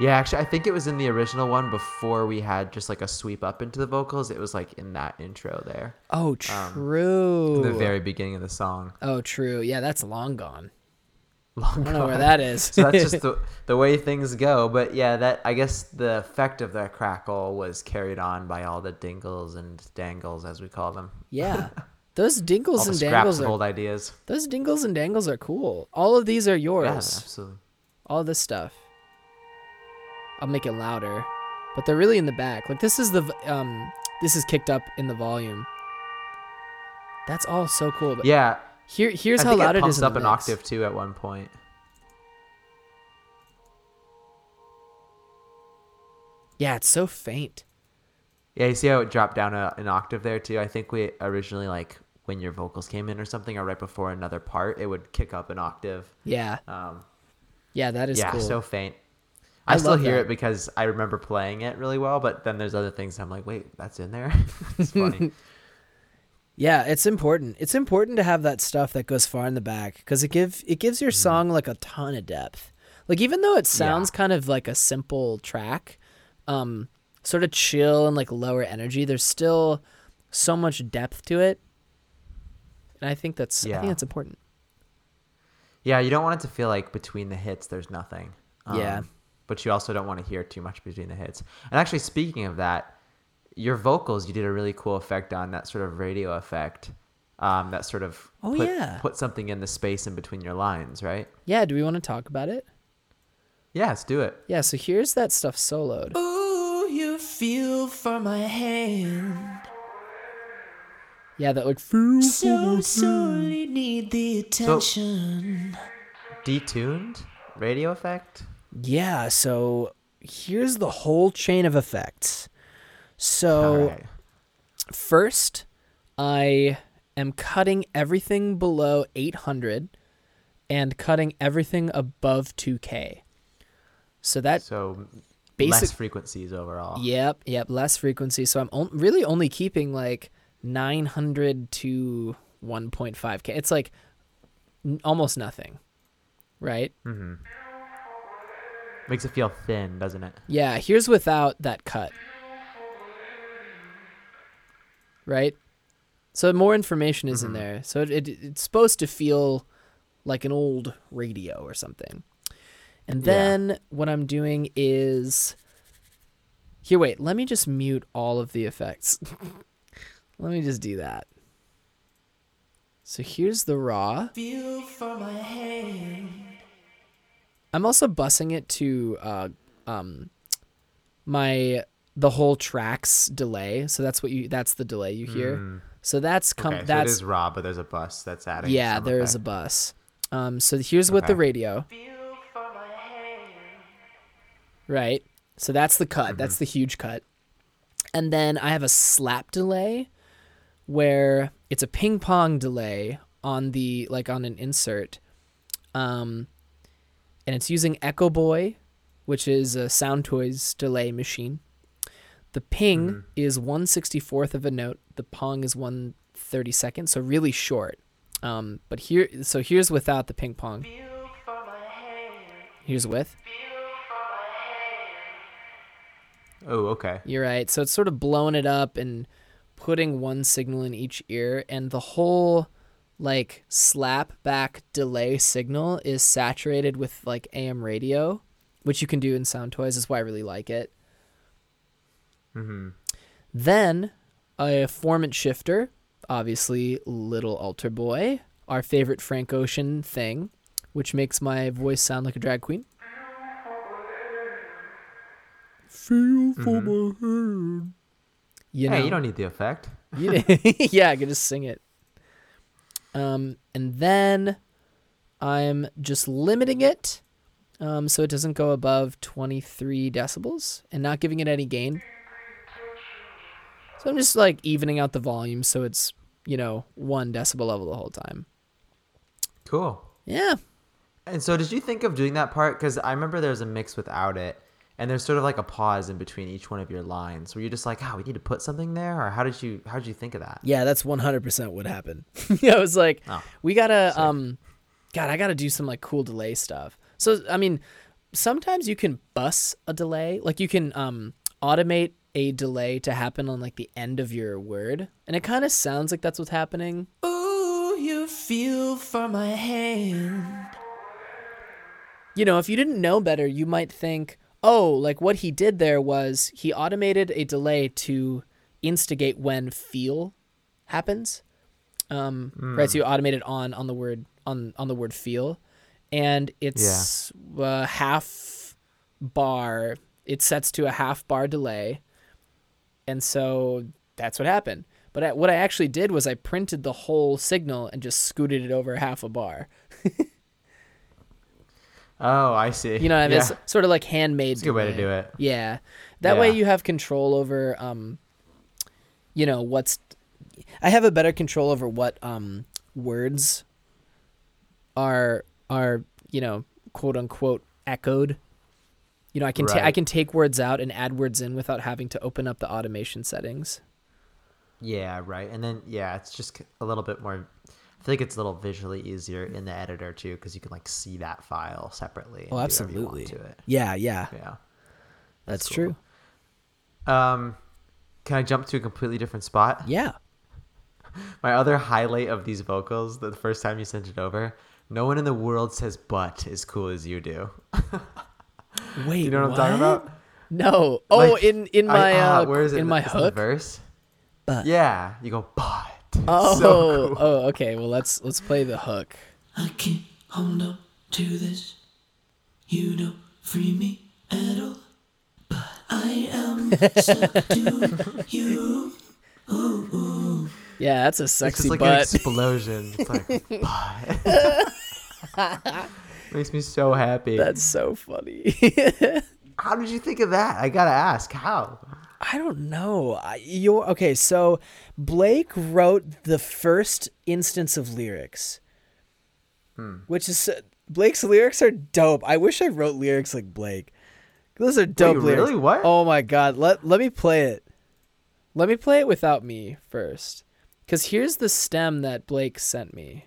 Yeah, actually, I think it was in the original one before we had just like a sweep up into the vocals. It was like in that intro there, Oh, true. in the very beginning of the song. Oh, true. Yeah, that's long gone. Long I don't know where that is. so that's just the, the way things go. But yeah, that I guess the effect of that crackle was carried on by all the dingles and dangles, as we call them. yeah. Those dingles and scraps dangles of are old ideas. those dingles and dangles are cool. All of these are Yeah, yours. absolutely. All this stuff. I'll make it louder, but they're really in the back. Like this is the um this is kicked up in the volume. That's all so cool. But Yeah, here here's I how loud it it in up an octave too at one point. Yeah, it's so faint. Yeah, you see how it dropped down a, an octave there too. I think we originally like when your vocals came in or something, or right before another part, it would kick up an octave. Yeah. Um, Yeah, that is yeah, cool. so faint. I I, still hear that. it because I remember playing it really well, but then there's other things I'm like, wait, that's in there. it's funny. Yeah, it's important. It's important to have that stuff that goes far in the back because it give it gives Mm-hmm. your song like a ton of depth. Like even though it sounds kind of like a simple track, um, sort of chill and like lower energy, there's still so much depth to it. And I think that's yeah. I think that's important. yeah, you don't want it to feel like between the hits there's nothing. Yeah. But you also don't want to hear too much between the hits. And actually, speaking of that, your vocals, you did a really cool effect on that sort of radio effect. Um, that sort of Oh, put, yeah. put something in the space in between your lines, right? Yeah, do we want to talk about it? Yeah, let's do it. Yeah, so here's that stuff soloed. Ooh, you feel for my hand? Yeah, that like feel So sorely need the attention. Detuned radio effect. Yeah, so here's the whole chain of effects. So All right. first, I am cutting everything below 800 and cutting everything above 2K. So that So basic less frequencies overall. Yep, yep, less frequencies. So I'm on, really only keeping like 900 to 1.5k. It's like n- almost nothing. Right? Mm-hmm. Makes it feel thin, doesn't it? Yeah, here's without that cut. Right? So more information is in there. So it, it it's supposed to feel like an old radio or something. And Yeah. then what I'm doing is here wait, let me just mute all of the effects. let me just do that. So here's the raw. Feel for my hand. I'm also busing it to uh, um, my the whole track's delay. So that's what you that's the delay you hear. So that's come Okay, so that's is raw, but there's a bus that's adding. yeah, some there is a bus. Um, so here's with the radio. Feel for my hand. Right. So that's the cut. That's the huge cut. And then I have a slap delay where it's a ping pong delay on the like on an insert. Um and it's using EchoBoy, which is a Soundtoys delay machine. The ping is 164th of a note. The pong is 132nd, so really short. Um, but here, so here's without the ping pong. Feel for my hand. Here's with. Oh, okay. You're right. So it's sort of blowing it up and putting one signal in each ear, and the whole like slap back delay signal is saturated with like AM radio, which you can do in Soundtoys. Is why I really like it. Mm-hmm. Then a formant shifter, obviously Little AlterBoy, our favorite Frank Ocean thing, which makes my voice sound like a drag queen. Feel for my hand. You know, hey, you don't need the effect. Yeah, I can just sing it. Um, and then I'm just limiting it, um, so it doesn't go above 23 decibels, and not giving it any gain. So I'm just like evening out the volume, so it's you know one decibel level the whole time. Cool. Yeah, And so, did you think of doing that part? Because I remember there's a mix without it, and there's sort of like a pause in between each one of your lines. where you're just like, "Oh, we need to put something there," or how did you how did you think of that? yeah, that's 100% what happened. yeah, I was like, Oh, we gotta um god i gotta do some like cool delay stuff so i mean sometimes you can bus a delay like you can um automate a delay to happen on like the end of your word and it kind of sounds like that's what's happening Ooh, you feel for my hand. you know if you didn't know better you might think oh like what he did there was he automated a delay to instigate when feel happens. Um right so you automate it on on the word on on the word feel. And it's uh, half bar it sets to a half bar delay. And so that's what happened. But I, what i actually did was i printed the whole signal and just scooted it over half a bar Oh, I see. You know what I mean? Yeah. It's sort of like handmade. It's a good way to do it. Yeah. That way you have control over um you know what's I have a better control over what um words are are, you know, quote unquote echoed. You know, I can ta- I can take words out and add words in without having to open up the automation settings. Yeah, right. And then yeah, it's just a little bit more. I feel it's a little visually easier in the editor too, because you can like see that file separately. Oh, do whatever you want absolutely. To it. Yeah, yeah. Yeah. That's, cool. true. Um, can I jump to a completely different spot? Yeah. My other highlight of these vocals, the first time you sent it over, no one in the world says "but" as cool as you do. Wait. you know what, I'm talking about? No. Oh, Like, in in my ah, uh, where is it in my it's in the hook. verse? But. Yeah, you go but. Oh, so cool. oh, okay. Well, let's let's play the hook. I can't hold on to this. You don't free me at all. But I am stuck to you. Yeah, that's a It's sexy just like an butt. explosion. It's like makes me so happy. That's so funny. How did you think of that? I gotta ask. How? I don't know. You're okay. So Blake wrote the first instance of lyrics, hmm. which is uh, Blake's lyrics are dope. I wish I wrote lyrics like Blake. Those are dope lyrics. really? What? Oh my god. Let let me play it. Let me play it without me first, because here's the stem that Blake sent me.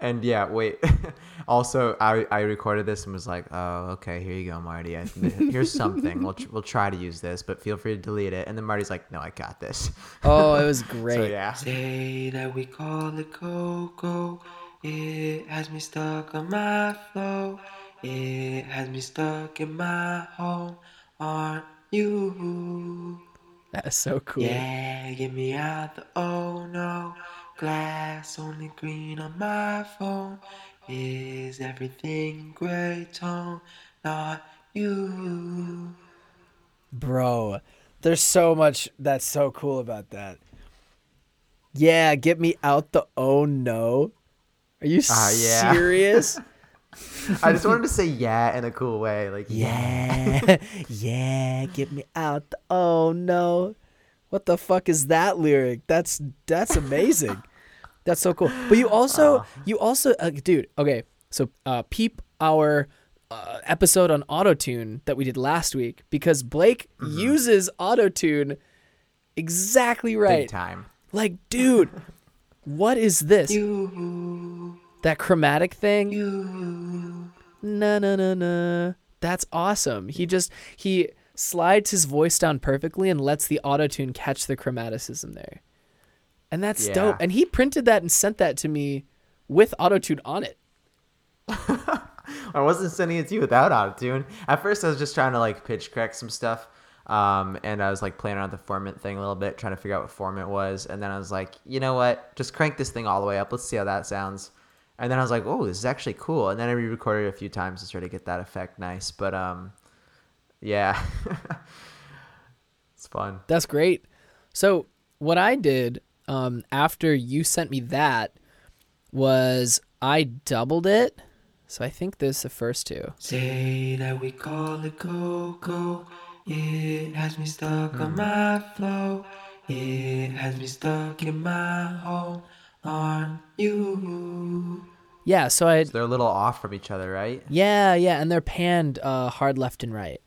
And yeah, wait. also, I I recorded this and was like, oh, okay, here you go, Marty. I, here's something. We'll tr- we'll try to use this, but feel free to delete it. And then Marty's like, no, I got this. Oh, it was great. So yeah. Say that we call it Coco. It has me stuck on my flow. It has me stuck in my home. Aren't you? That's so cool. Yeah, get me out the oh no. Glass only green on my phone. Is everything gray tone? Not you. Bro, there's so much that's so cool about that. Yeah, get me out the oh no. Are you Ah, yeah. serious? I just wanted to say yeah in a cool way. Like yeah. yeah, get me out the oh no. What the fuck is that lyric? That's that's amazing. that's so cool. But you also you also uh, dude, okay. So uh peep our uh, episode on autotune that we did last week because Blake uses autotune exactly right. big time. Like, dude, what is this? You. that chromatic thing? You. Na na na na. That's awesome. He just he slides his voice down perfectly and lets the autotune catch the chromaticism there. And that's Yeah. dope. And he printed that and sent that to me with autotune on it. I wasn't sending it to you without autotune. At first, I was just trying to like pitch correct some stuff. Um, and I was like playing around the formant thing a little bit, trying to figure out what form it was. And then I was like, you know what? Just crank this thing all the way up. Let's see how that sounds. And then I was like, oh, this is actually cool. And then I re-recorded it a few times to try to get that effect nice. But um, yeah, it's fun. That's great. So what I did um, after you sent me that was I doubled it. So I think this is the first two. Say that we call it Coco. It has me stuck on my flow. It has me stuck in my home. Aren't you? Yeah, so I They're a little off from each other, right? Yeah, yeah, and they're panned uh, hard left and right,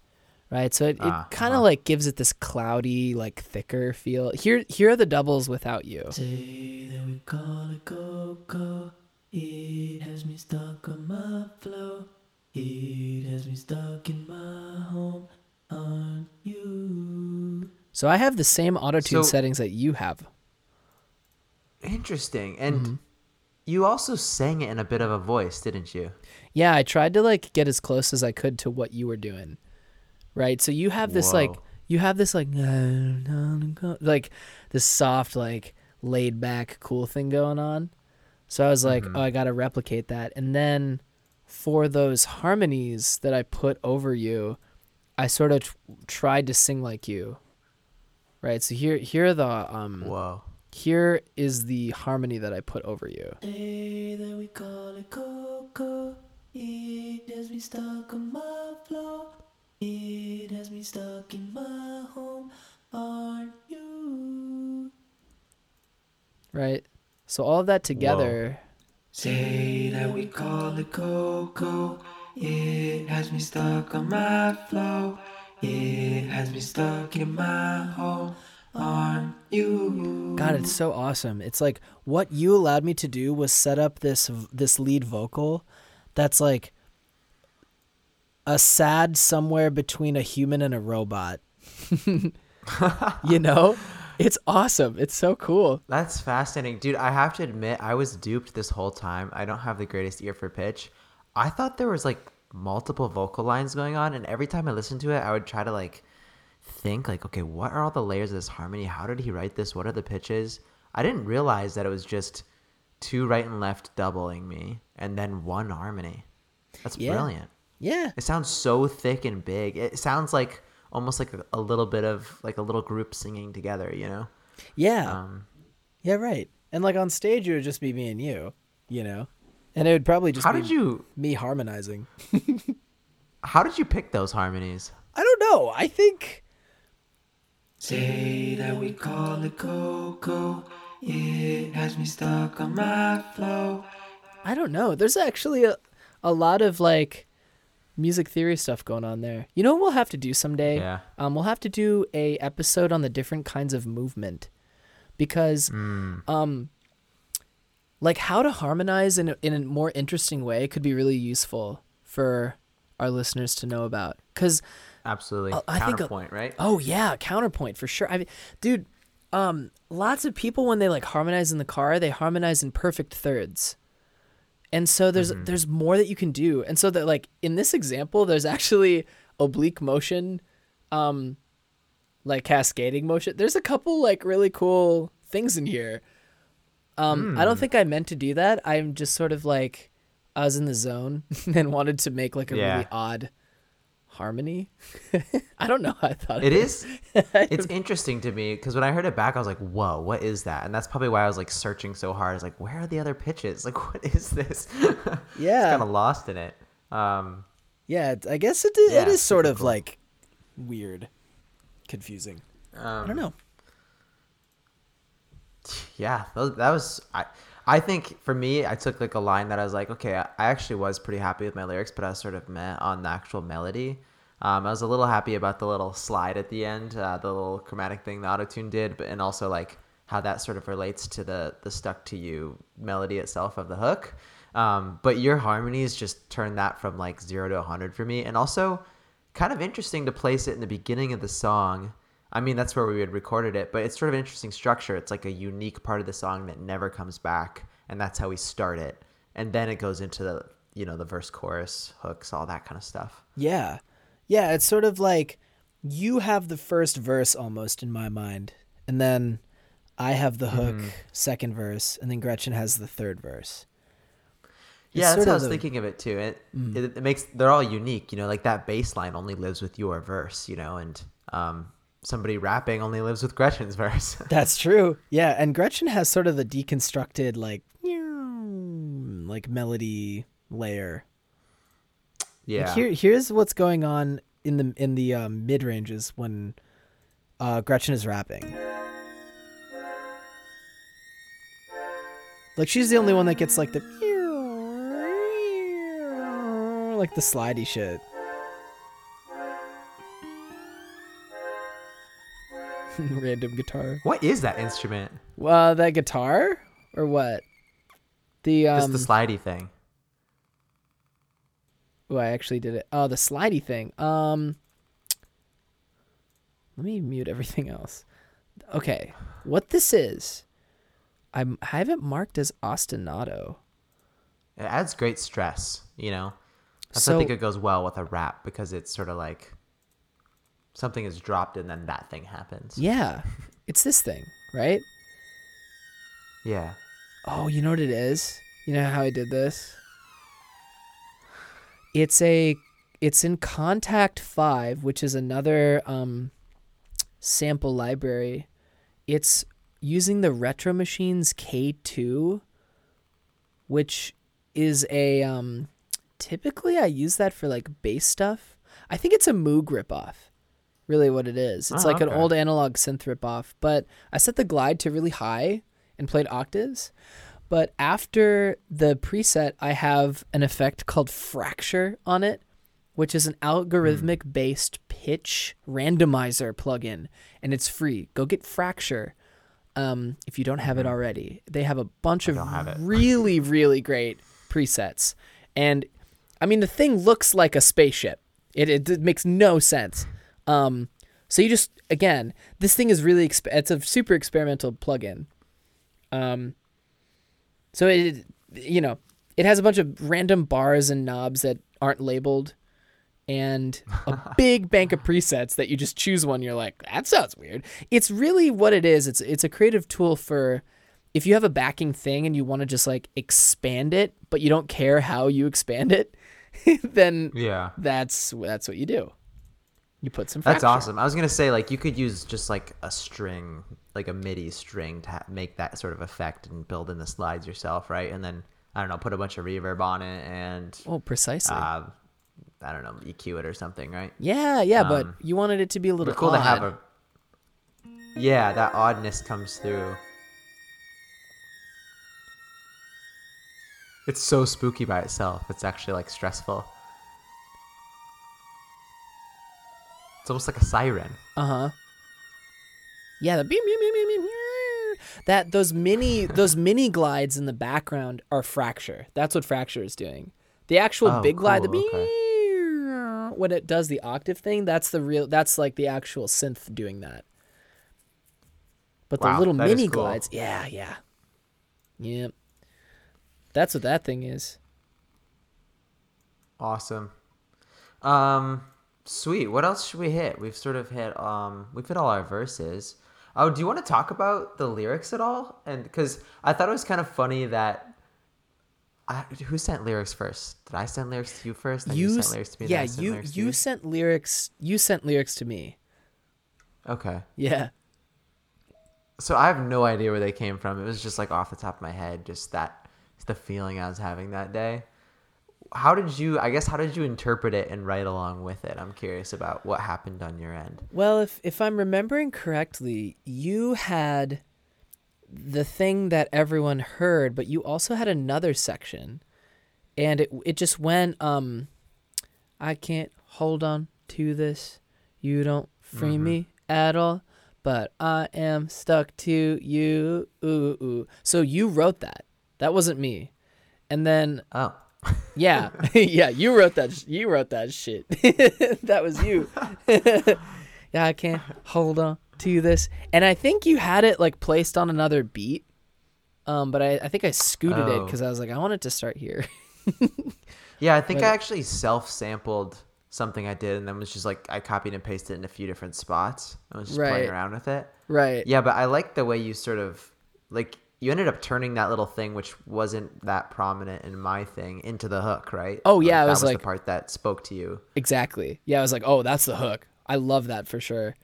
right. So it, it Ah, kind of like gives it this cloudy, like thicker feel. Here, here are the doubles without you. Say that we call it Coco. It has me stuck on my flow. It has me stuck in my home. Aren't you? So I have the same auto tune So- settings that you have. Interesting. And you also sang it in a bit of a voice, didn't you? Yeah, I tried to like get as close as I could to what you were doing, right? So you have this like you have this like like this soft like laid back cool thing going on. So I was like, oh, I got to replicate that. And then for those harmonies that I put over you, I sort of t- tried to sing like you. Right? So here here are the um Whoa. here is the harmony that I put over you. Say that we call it has me stuck on my flow. It has me stuck in my home. Aren't you? Right? So all of that together Say that we call it Coco. It has me stuck on my flow. It has me stuck in my home. Aren't you? God, it's so awesome. It's like what you allowed me to do was set up this this lead vocal that's like a sad somewhere between a human and a robot. you know? It's awesome. It's so cool. That's fascinating. Dude, I have to admit, I was duped this whole time. I don't have the greatest ear for pitch. I thought there was like multiple vocal lines going on, and every time I listened to it, I would try to like think like, okay, what are all the layers of this harmony? How did he write this? What are the pitches? I didn't realize that it was just two right and left doubling me and then one harmony. That's Yeah. brilliant. Yeah. It sounds so thick and big. It sounds like almost like a, a little bit of like a little group singing together, you know. Yeah. Um, yeah, right. And like on stage, it would just be me and you, you know? And it would probably just how be did you me harmonizing. how did you pick those harmonies? I don't know. I think Say that we call it Coco. It has me stuck on my flow. I don't know. There's actually a, a lot of like music theory stuff going on there. You know what we'll have to do someday? Yeah. Um, we'll have to do a episode on the different kinds of movement because um like how to harmonize in a, in a more interesting way could be really useful for our listeners to know about cuz Absolutely. Uh, I think a- Counterpoint, right? Oh yeah, counterpoint for sure. I mean, dude, um, lots of people when they like harmonize in the car, they harmonize in perfect thirds, and so there's there's more that you can do. And so that like in this example, there's actually oblique motion, um, like cascading motion. There's a couple like really cool things in here. Um, I don't think I meant to do that. I'm just sort of like I was in the zone and wanted to make like a Yeah. really odd harmony. I don't know. I thought It is. It's interesting to me because when I heard it back, I was like, "Whoa, what is that?" And that's probably why I was like searching so hard. I was like, "Where are the other pitches? Like, what is this?" Yeah. It's kind of lost in it. Um, Yeah, I guess it, it Yeah, is sort of cool. like weird, confusing. I don't know. yeah, that was. I. I think for me, I took like a line that I was like, okay, I, I actually was pretty happy with my lyrics, but I was sort of meh on the actual melody. Um, I was a little happy about the little slide at the end, uh, the little chromatic thing the auto tune did, but and also like how that sort of relates to the the stuck to you melody itself of the hook. Um, but your harmonies just turned that from like zero to 100 for me. And also, kind of interesting to place it in the beginning of the song. I mean, that's where we had recorded it, but it's sort of interesting structure. It's like a unique part of the song that never comes back, and that's how we start it. And then it goes into the, you know, the verse, chorus, hooks, all that kind of stuff. Yeah, yeah. It's sort of like you have the first verse almost in my mind, and then I have the hook, Mm-hmm. second verse, and then Gretchen has the third verse. Yeah, that's how I was the- Mm. thinking of it too. It, it it makes they're all unique, you know, like that bass line only lives with your verse, you know, and um somebody rapping only lives with Gretchen's verse. That's true. Yeah, and Gretchen has sort of the deconstructed like like melody layer. Yeah. Like here, here's what's going on in the in the um, mid ranges when uh, Gretchen is rapping. Like she's the only one that gets like the like the slidey shit. Random guitar. what is that instrument? Uh, that guitar or what? The Just um. the slidey thing. Oh, I actually did it. Oh, the slidey thing. Um, let me mute everything else. Okay, what this is, I'm I have it marked as ostinato. It adds great stress, you know. That's So- I think it goes well with a rap because it's sort of like something is dropped and then that thing happens. Yeah, it's this thing, right? Yeah. Oh, you know what it is? You know how I did this? It's a it's in Kontakt 5, which is another um sample library. It's using the Retro Machines K2 which is a um typically I use that for like bass stuff. I think it's a Moog ripoff. Really what it is. It's Oh, like an old analog synth ripoff, but I set the glide to really high and played octaves. But after the preset, I have an effect called Fracture on it, which is an algorithmic based pitch randomizer plugin, and it's free. Go get Fracture um, if you don't have it already. They have a bunch of don't have it. really, really great presets. And I mean, the thing looks like a spaceship. It, it, it makes no sense. Um, so you just again, this thing is really exp- it's a super experimental plugin. Um, so it you know it has a bunch of random bars and knobs that aren't labeled, and a big bank of presets that you just choose one. You're like, that sounds weird. It's really what it is. It's it's a creative tool for if you have a backing thing and you want to just like expand it, but you don't care how you expand it, then Yeah. that's that's what you do. You put some. That's awesome. I was gonna say like you could use just like a string, like a MIDI string, to ha- make that sort of effect and build in the slides yourself, right? And then I don't know, put a bunch of reverb on it and Oh, precisely. uh, I don't know, EQ it or something, right? yeah, yeah, but um, you wanted it to be a little But cool to have a. Yeah, that oddness comes through. It's so spooky by itself. It's actually like stressful. It's almost like a siren. Uh huh. Yeah, the beep, beep, beep, beep, beep, that those mini those mini glides in the background are fracture. That's what fracture is doing. The actual Oh, big glide, the cool, beep, when it does the octave thing, that's the real. That's like the actual synth doing that. But the little mini cool. glides, yeah, yeah, yep. That's what that thing is. Awesome. Um, sweet. What else should we hit? We've sort of hit um, we've hit all our verses. Oh, do you want to talk about the lyrics at all? And because I thought it was kind of funny that. I, who sent lyrics first? Did I send lyrics to you first? You, You, sent lyrics to me. yeah, sent you lyrics you sent lyrics. You sent lyrics to me. Okay. Yeah. So I have no idea where they came from. It was just like off the top of my head, just that the feeling I was having that day. How did you? I guess how did you interpret it and write along with it? I'm curious about what happened on your end. Well, if if I'm remembering correctly, you had the thing that everyone heard, but you also had another section, and it it just went um, I can't hold on to this. You don't free me at all, but I am stuck to you. Ooh, ooh. So you wrote that. That wasn't me. And then Oh, yeah, yeah, you wrote that. sh- You wrote that shit. that was you. yeah, I can't hold on to this. And I think you had it like placed on another beat. Um, but I, I think I scooted it Oh. because I was like, I want it to start here. yeah. I think But- I actually self-sampled something I did, and then was just like I copied and pasted it in a few different spots. I was just Right. playing around with it. right. Yeah, but I like the way you sort of like you ended up turning that little thing, which wasn't that prominent in my thing, into the hook, right? Oh, yeah, it that was was like- the part that spoke to you. Exactly. Yeah, I was like, oh, that's the hook. I love that for sure.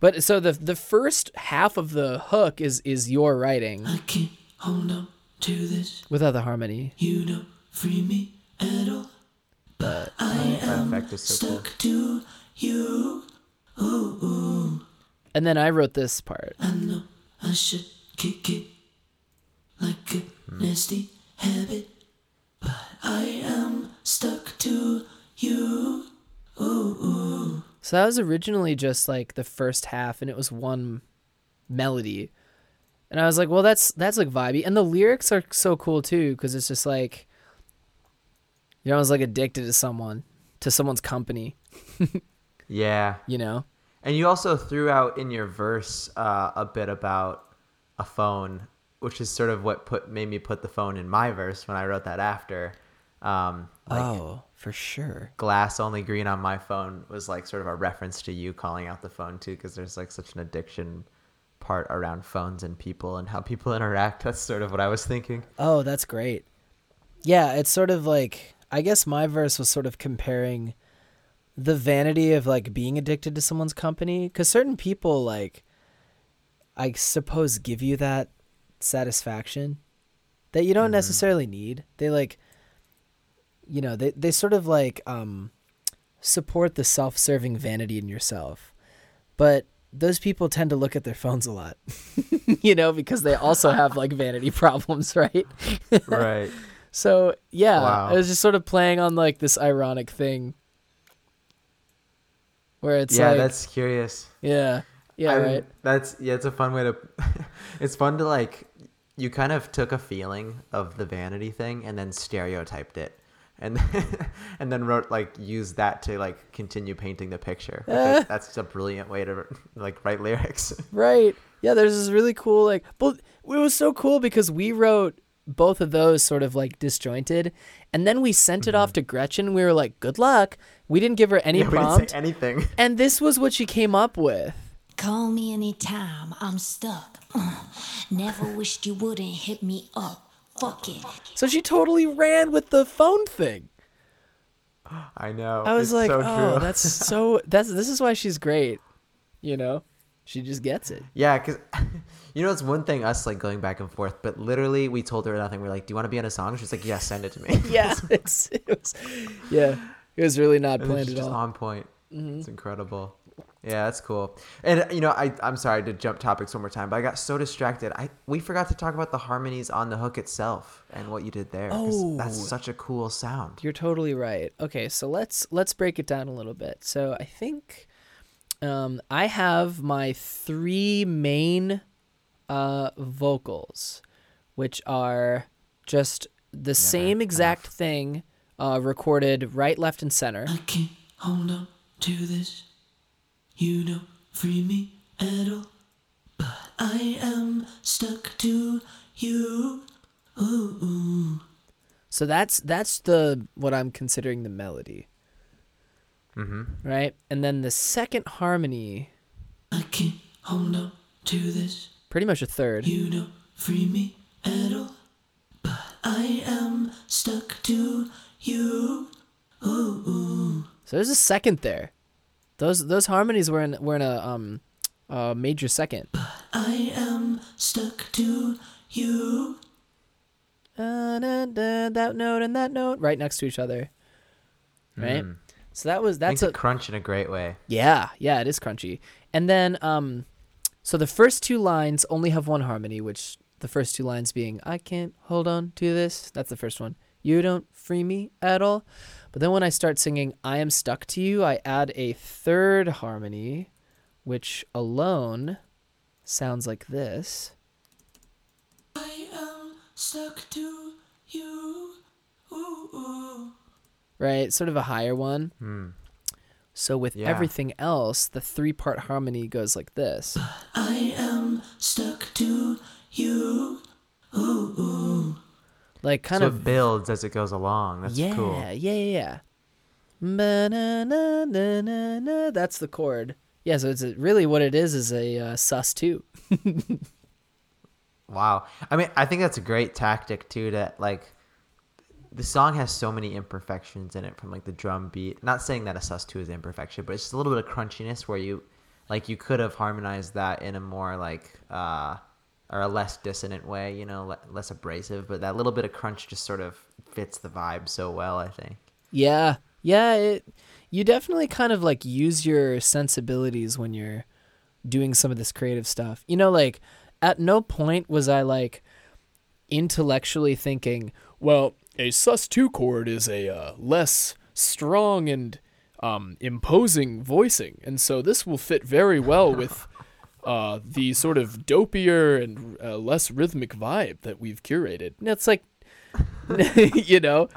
But so the the first half of the hook is is your writing I can't hold on to this. without the harmony. You don't free me at all. But oh, I That am effect is so cool. stuck to you. and then I wrote this part. I know I should kick it like a nasty habit, but I am stuck to you. So that was originally just like the first half, and it was one melody, and I was like, well, that's that's like vibey, and the lyrics are so cool too, because it's just like, you know, I was like addicted to someone, to someone's company, Yeah. you know. And you also threw out in your verse uh, a bit about a phone, which is sort of what put made me put the phone in my verse when I wrote that after. Um, like oh, for sure. glass only green on my phone was like sort of a reference to you calling out the phone too, because there's like such an addiction part around phones and people and how people interact. That's sort of what I was thinking. Oh, that's great. Yeah, it's sort of like I guess my verse was sort of comparing the vanity of like being addicted to someone's company cuz certain people like I suppose give you that satisfaction that you don't necessarily need. They like you know, they they sort of like um support the self-serving vanity in yourself. But those people tend to look at their phones a lot. you know, because they also have like vanity problems, right? Right. So yeah, Wow. I was just sort of playing on like this ironic thing, where it's yeah, like, that's curious. yeah, yeah, I'm- right, That's yeah, it's a fun way to. it's fun to like. You kind of took a feeling of the vanity thing and then stereotyped it, and and then wrote like use that to like continue painting the picture. I- that's a brilliant way to like write lyrics. right. Yeah, there's this really cool like, but it was so cool because we wrote both of those sort of like disjointed, and then we sent it off to Gretchen. We were like, good luck. We didn't give her any Mm-hmm. Yeah, we didn't prompt, say anything. and this was what she came up with. Call me anytime I'm stuck. Uh, never wished you wouldn't hit me up. Fuck it. So she totally ran with the phone thing. I know. I was it's like, so oh, true. that's so. That's this is why she's great. You know, she just gets it. Yeah, because you know it's one thing us like going back and forth, but literally we told her nothing. We're like, "Do you want to be on a song?" She's like, "Yeah, send it to me." Yeah, it's it was, yeah, it was really not And planned at just all. on point. It's incredible. Yeah, that's cool. And you know, I I'm sorry to jump topics one more time, but I got so distracted. I we forgot to talk about the harmonies on the hook itself and what you did there. 'cause that's Oh. such a cool sound. You're totally right. Okay, so let's let's break it down a little bit. So I think um, I have my three main uh, vocals, which are just the same exact thing uh, recorded right, left, and center. I can't hold on to this. You don't free me at all. But I am stuck to you. Ooh, ooh. So that's that's the what I'm considering the melody. Mm-hmm. Right, and then the second harmony, I can't hold on to this. pretty much a third. You don't free me at all. But I am stuck to you. Ooh, ooh. So there's a second there. Those those harmonies were in were in a um a major second. I am stuck to you. Uh, da, da, that note and that note right next to each other. Right? So that was that's Makes a crunch in a great way. yeah, yeah, it is crunchy. And then um so the first two lines only have one harmony, which the first two lines being I can't hold on to this. That's the first one. You don't free me at all. But then when I start singing I am stuck to you, I add a third harmony which alone sounds like this. I am stuck to you. Ooh, ooh. right? Sort of a higher one. Hmm. So with Yeah. everything else, the three part harmony goes like this. I am stuck to you. Ooh, ooh. Like kind so of builds as it goes along. That's yeah, cool. yeah, yeah, yeah. That's the chord. Yeah, so it's a, really what it is is a uh, sus two. Wow. I mean, I think that's a great tactic too. To like, the song has so many imperfections in it from like the drum beat. Not saying that a sus two is imperfection, but it's just a little bit of crunchiness where you, like, you could have harmonized that in a more like, uh, or a less dissonant way. You know, le- less abrasive. But that little bit of crunch just sort of fits the vibe so well. I think. Yeah, yeah. It you definitely kind of like use your sensibilities when you're doing some of this creative stuff. You know, like at no point was I like intellectually thinking, well, a sus two chord is a uh, less strong and um, imposing voicing, and so this will fit very well with. Uh, the sort of dopier and uh, less rhythmic vibe that we've curated. And it's like, you know,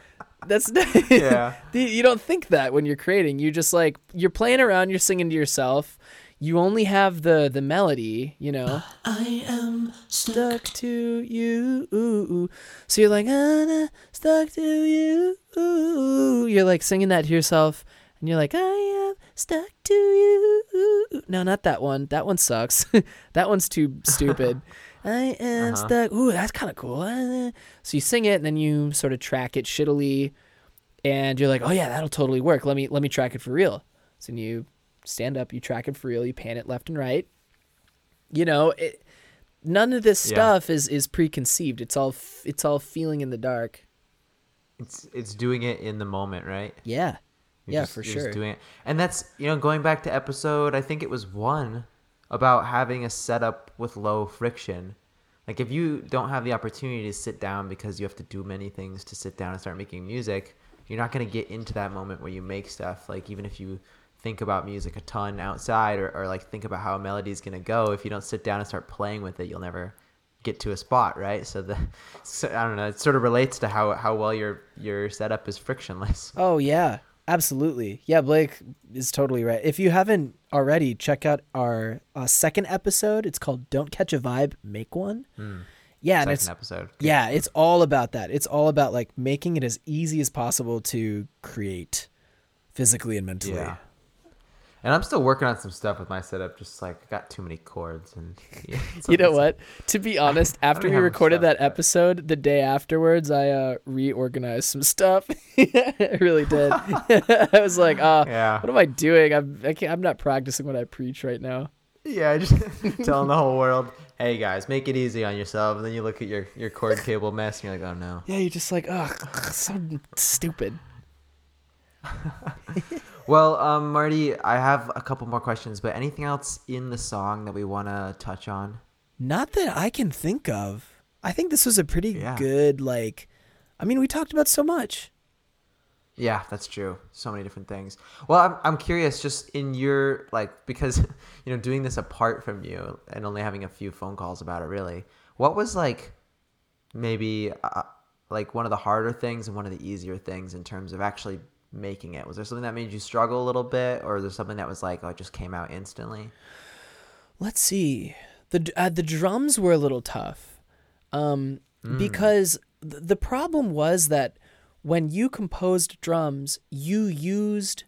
that's Yeah. you don't think that when you're creating. You just like you're playing around, you're singing to yourself. You only have the the melody, you know. I am Stuck to you. So you're like, nah, stuck to you. You're like singing that to yourself, and you're like, I am stuck to you. No, not that one. That one sucks. that one's too stupid. I am Uh-huh. stuck. Ooh, that's kind of cool. Ah. So you sing it, and then you sort of track it shittily, and you're like, oh yeah, that'll totally work. Let me let me track it for real. So you stand up, you track it for real, you pan it left and right. You know, it, none of this Yeah. stuff is is preconceived. It's all it's all feeling in the dark. It's it's doing it in the moment, right? Yeah, You're yeah, just- for sure. Doing it, and that's you know going back to episode. I think it was one about having a setup with low friction. Like if you don't have the opportunity to sit down because you have to do many things to sit down and start making music, you're not gonna get into that moment where you make stuff. Like even if you think about music a ton outside or, or like think about how a melody is gonna go, if you don't sit down and start playing with it, you'll never get to a spot, right? So the so, I don't know. It sort of relates to how how well your your setup is frictionless. Oh yeah, absolutely. Yeah, Blake is totally right. If you haven't already, check out our uh, second episode. It's called "Don't Catch a Vibe, Make One." Yeah, and Second it's episode. yeah, it's all about that. It's all about like making it as easy as possible to create physically and mentally. Yeah. And I'm still working on some stuff with my setup. Just like I got too many cords, and yeah, You know what? To be honest, after we recorded stuff, that but- episode, the day afterwards, I uh, reorganized some stuff. I really did. I was like, uh, Yeah. what am I doing? I'm I can't, I'm not practicing what I preach right now. Yeah, just telling the whole world, "Hey guys, make it easy on yourself." And then you look at your your cord cable mess, and you're like, "Oh no." Yeah, you're just like, ugh, so stupid. Well, um, Marty, I have a couple more questions, but anything else in the song that we want to touch on? Not that I can think of. I think this was a pretty Yeah. good, like, I mean, we talked about so much. Yeah, that's true. So many different things. Well, I'm I'm curious, just in your like, because you know, doing this apart from you and only having a few phone calls about it, really, what was like, maybe uh, like one of the harder things and one of the easier things in terms of actually making it? Was there something that made you struggle a little bit, or was there something that was like, oh, it just came out instantly? Let's see. The uh, the drums were a little tough. Um because th- the problem was that when you composed drums, you used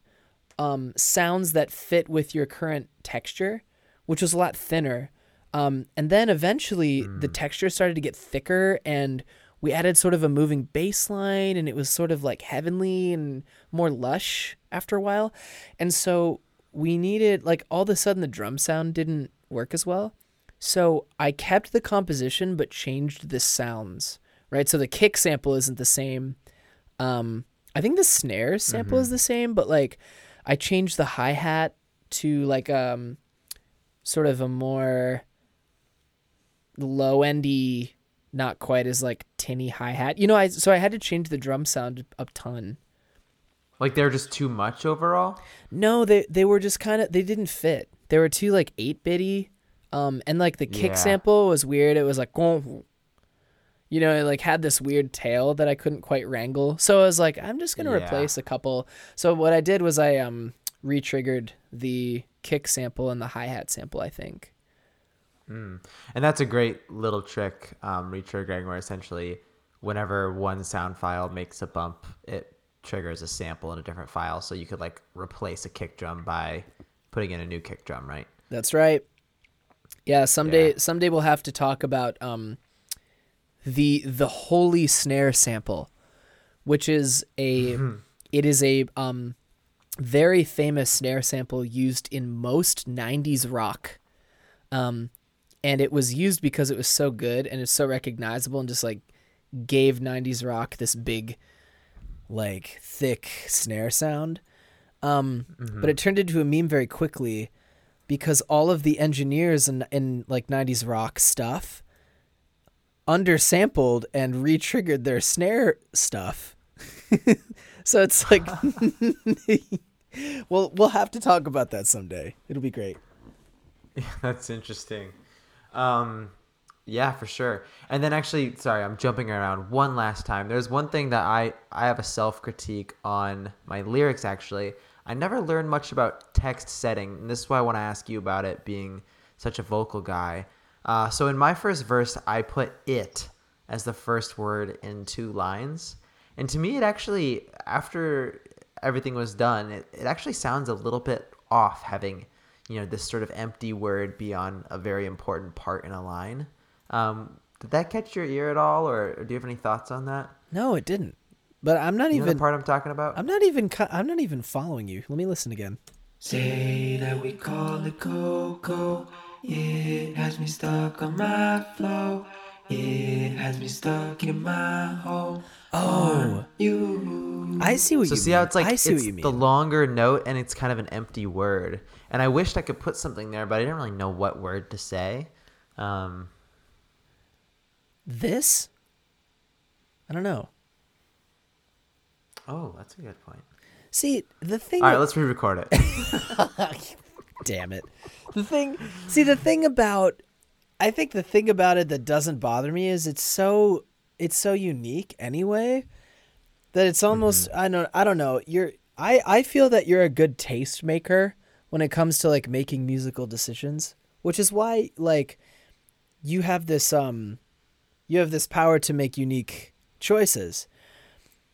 um sounds that fit with your current texture, which was a lot thinner. Um and then eventually the texture started to get thicker and we added sort of a moving bass line and it was sort of like heavenly and more lush after a while. And so we needed like all of a sudden the drum sound didn't work as well. So I kept the composition but changed the sounds, right? So the kick sample isn't the same. Um I think the snare sample is the same, but like I changed the hi-hat to like um sort of a more low endy not quite as like tinny hi-hat. You know, I so I had to change the drum sound a ton. Like they're just too much overall. No, they they were just kind of they didn't fit. They were too like eight bitty, um, and like the kick Yeah. sample was weird. It was like, you know, it like had this weird tail that I couldn't quite wrangle. So I was like, I'm just gonna Yeah. replace a couple. So what I did was I um re-triggered the kick sample and the hi hat sample. I think. And that's a great little trick, um, retriggering, where essentially, whenever one sound file makes a bump, it triggers a sample in a different file. So you could like replace a kick drum by putting in a new kick drum, right? That's right. Yeah, someday Yeah. someday we'll have to talk about um the the holy snare sample, which is a it is a um very famous snare sample used in most 90s rock. Um and it was used because it was so good and it's so recognizable and just like gave 90s rock this big like thick snare sound. Um, But it turned into a meme very quickly because all of the engineers in, in like 90s rock stuff undersampled and re-triggered their snare stuff. so it's like well we'll have to talk about that someday. It'll be great. yeah, That's interesting. Um, yeah, for sure. And then actually, sorry, I'm jumping around one last time. There's one thing that I I have a self critique on my lyrics. Actually, I never learned much about text setting, and this is why I want to ask you about it, being such a vocal guy. Uh, so in my first verse, I put it as the first word in two lines, and to me, it actually after everything was done, it, it actually sounds a little bit off having you know this sort of empty word be on a very important part in a line. Um, did that catch your ear at all, or, or do you have any thoughts on that? No, it didn't. But I'm not You know the even part I'm talking about? I'm not even cu- I'm not even following you. Let me listen again. Say that we call it Coco. It has me stuck on my flow. It has me stuck in my hole. Oh, You. I see what so you see mean. how it's like I see it's what you mean. the longer note and it's kind of an empty word. And I wished I could put something there, but I didn't really know what word to say. Um, this? I don't know. oh, that's a good point. See, the thing All right, let's re-record it. damn it. The thing, see, the thing about, I think the thing about it that doesn't bother me is it's so, it's so unique anyway, that it's almost, I don't, I don't know. You're, I, I feel that you're a good taste maker when it comes to like making musical decisions, which is why like, you have this, um, you have this power to make unique choices,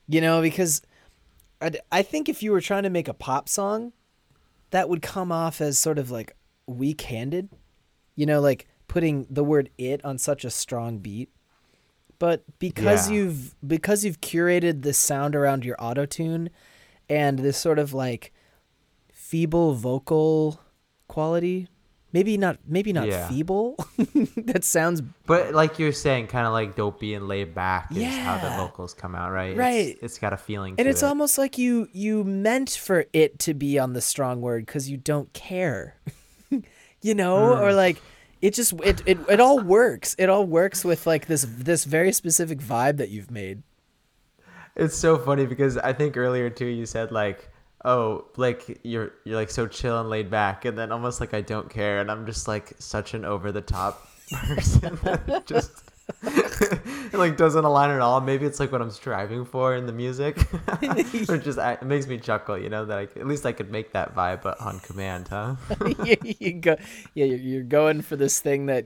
you know, because I, I think if you were trying to make a pop song, that would come off as sort of like weak-handed. You know, like putting the word it on such a strong beat. But because Yeah. you've because you've curated the sound around your auto-tune and this sort of like feeble vocal quality, maybe not maybe not Yeah. feeble. that sounds But like you're saying, kind of like dopey and laid back is how the vocals come out, right? It's- Right. it's got a feeling. and it's it. almost like you you meant for it to be on the strong word because you don't care you know or mm. like it just it, it it all works. It all works with like this this very specific vibe that you've made. It's so funny because I think earlier too you said like, "Oh, like you're you're like so chill and laid back," and then almost like I don't care, and I'm just like such an over the top person just it like doesn't align at all. Maybe it's like what I'm striving for in the music, or just it makes me chuckle. You know that I, at least I could make that vibe but on command, huh? you, you go yeah you're, you're going for this thing that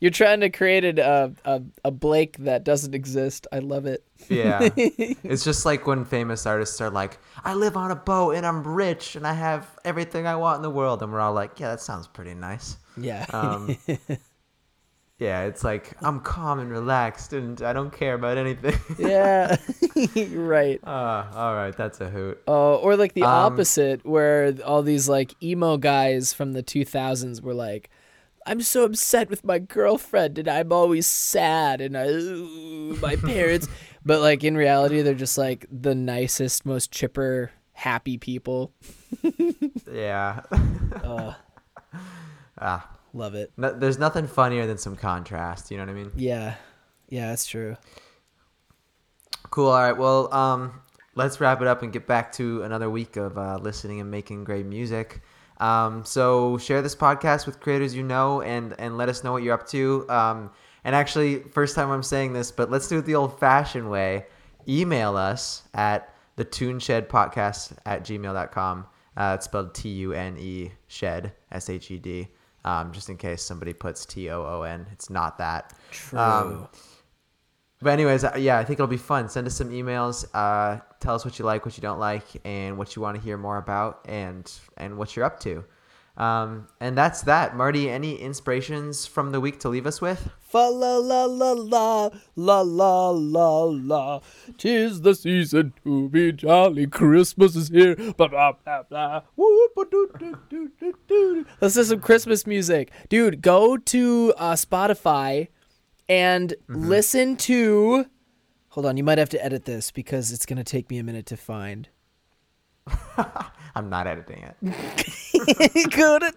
you're trying to create a, a a blake that doesn't exist i love it Yeah. it's just like when famous artists are like, I live on a boat and I'm rich and I have everything I want in the world. And we're all like, yeah, that sounds pretty nice. yeah Um, yeah, it's like, I'm calm and relaxed and I don't care about anything. yeah right uh, all right, that's a hoot. Oh, or like the Um, opposite, where all these like emo guys from the 2000s were like, I'm so upset with my girlfriend and I'm always sad and I, ooh, my parents. but like in reality, they're just like the nicest, most chipper, happy people. Yeah. Uh, ah, love it. no, there's nothing funnier than some contrast. You know what I mean? Yeah. Yeah, that's true. Cool. All right. Well, um, let's wrap it up and get back to another week of uh, listening and making great music. Um, so share this podcast with creators you know and and let us know what you're up to. Um, and actually, first time I'm saying this, but let's do it the old-fashioned way. Email us at the Tuneshed Podcast at gmail.com. Uh, it's spelled T U N E shed S H E D. Um, just in case somebody puts T O O N, it's not that. True. Um, but anyways, uh, yeah, I think it'll be fun. Send us some emails. Uh, tell us what you like, what you don't like, and what you want to hear more about, and and what you're up to. Um, and that's that. Marty, any inspirations from the week to leave us with? Fa la la la la la la la la. Tis the season to be jolly. Christmas is here. Blah blah blah blah. Let's do some Christmas music. Dude, go to uh, Spotify and listen to. Hold on, you might have to edit this because it's to take me a minute to find. I'm not editing it. go to.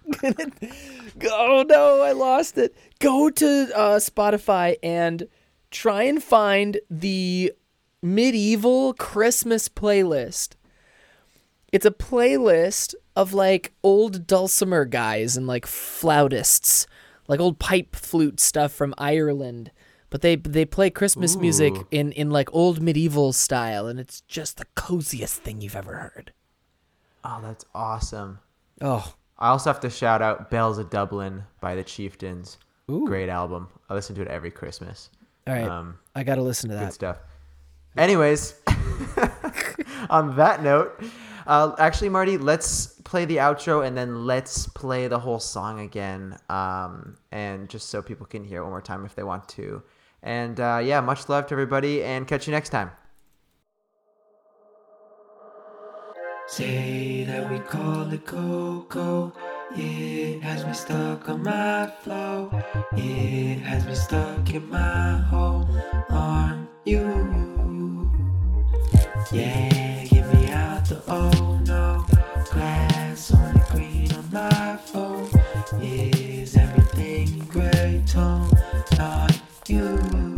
Oh no, I lost it. Go to uh, Spotify and try and find the medieval Christmas playlist. It's a playlist of like old dulcimer guys and like flautists, like old pipe flute stuff from Ireland. But they they play Christmas music in in like old medieval style, and it's just the coziest thing you've ever heard. Oh, that's awesome. Oh, I also have to shout out "Bells of Dublin" by the Chieftains. Ooh. Great album. I listen to it every Christmas. all right, Um, I gotta listen to good that. stuff. Anyways, on that note, uh, actually, Marty, let's play the outro and then let's play the whole song again, um, and just so people can hear it one more time if they want to. And uh, yeah, much love to everybody, and catch you next time. Say that we call it Coco. It has me stuck on my flow. It has me stuck in my home on you. Yeah, get me out the oh no. Grass on the green on my phone. Is everything in gray tone? Not you.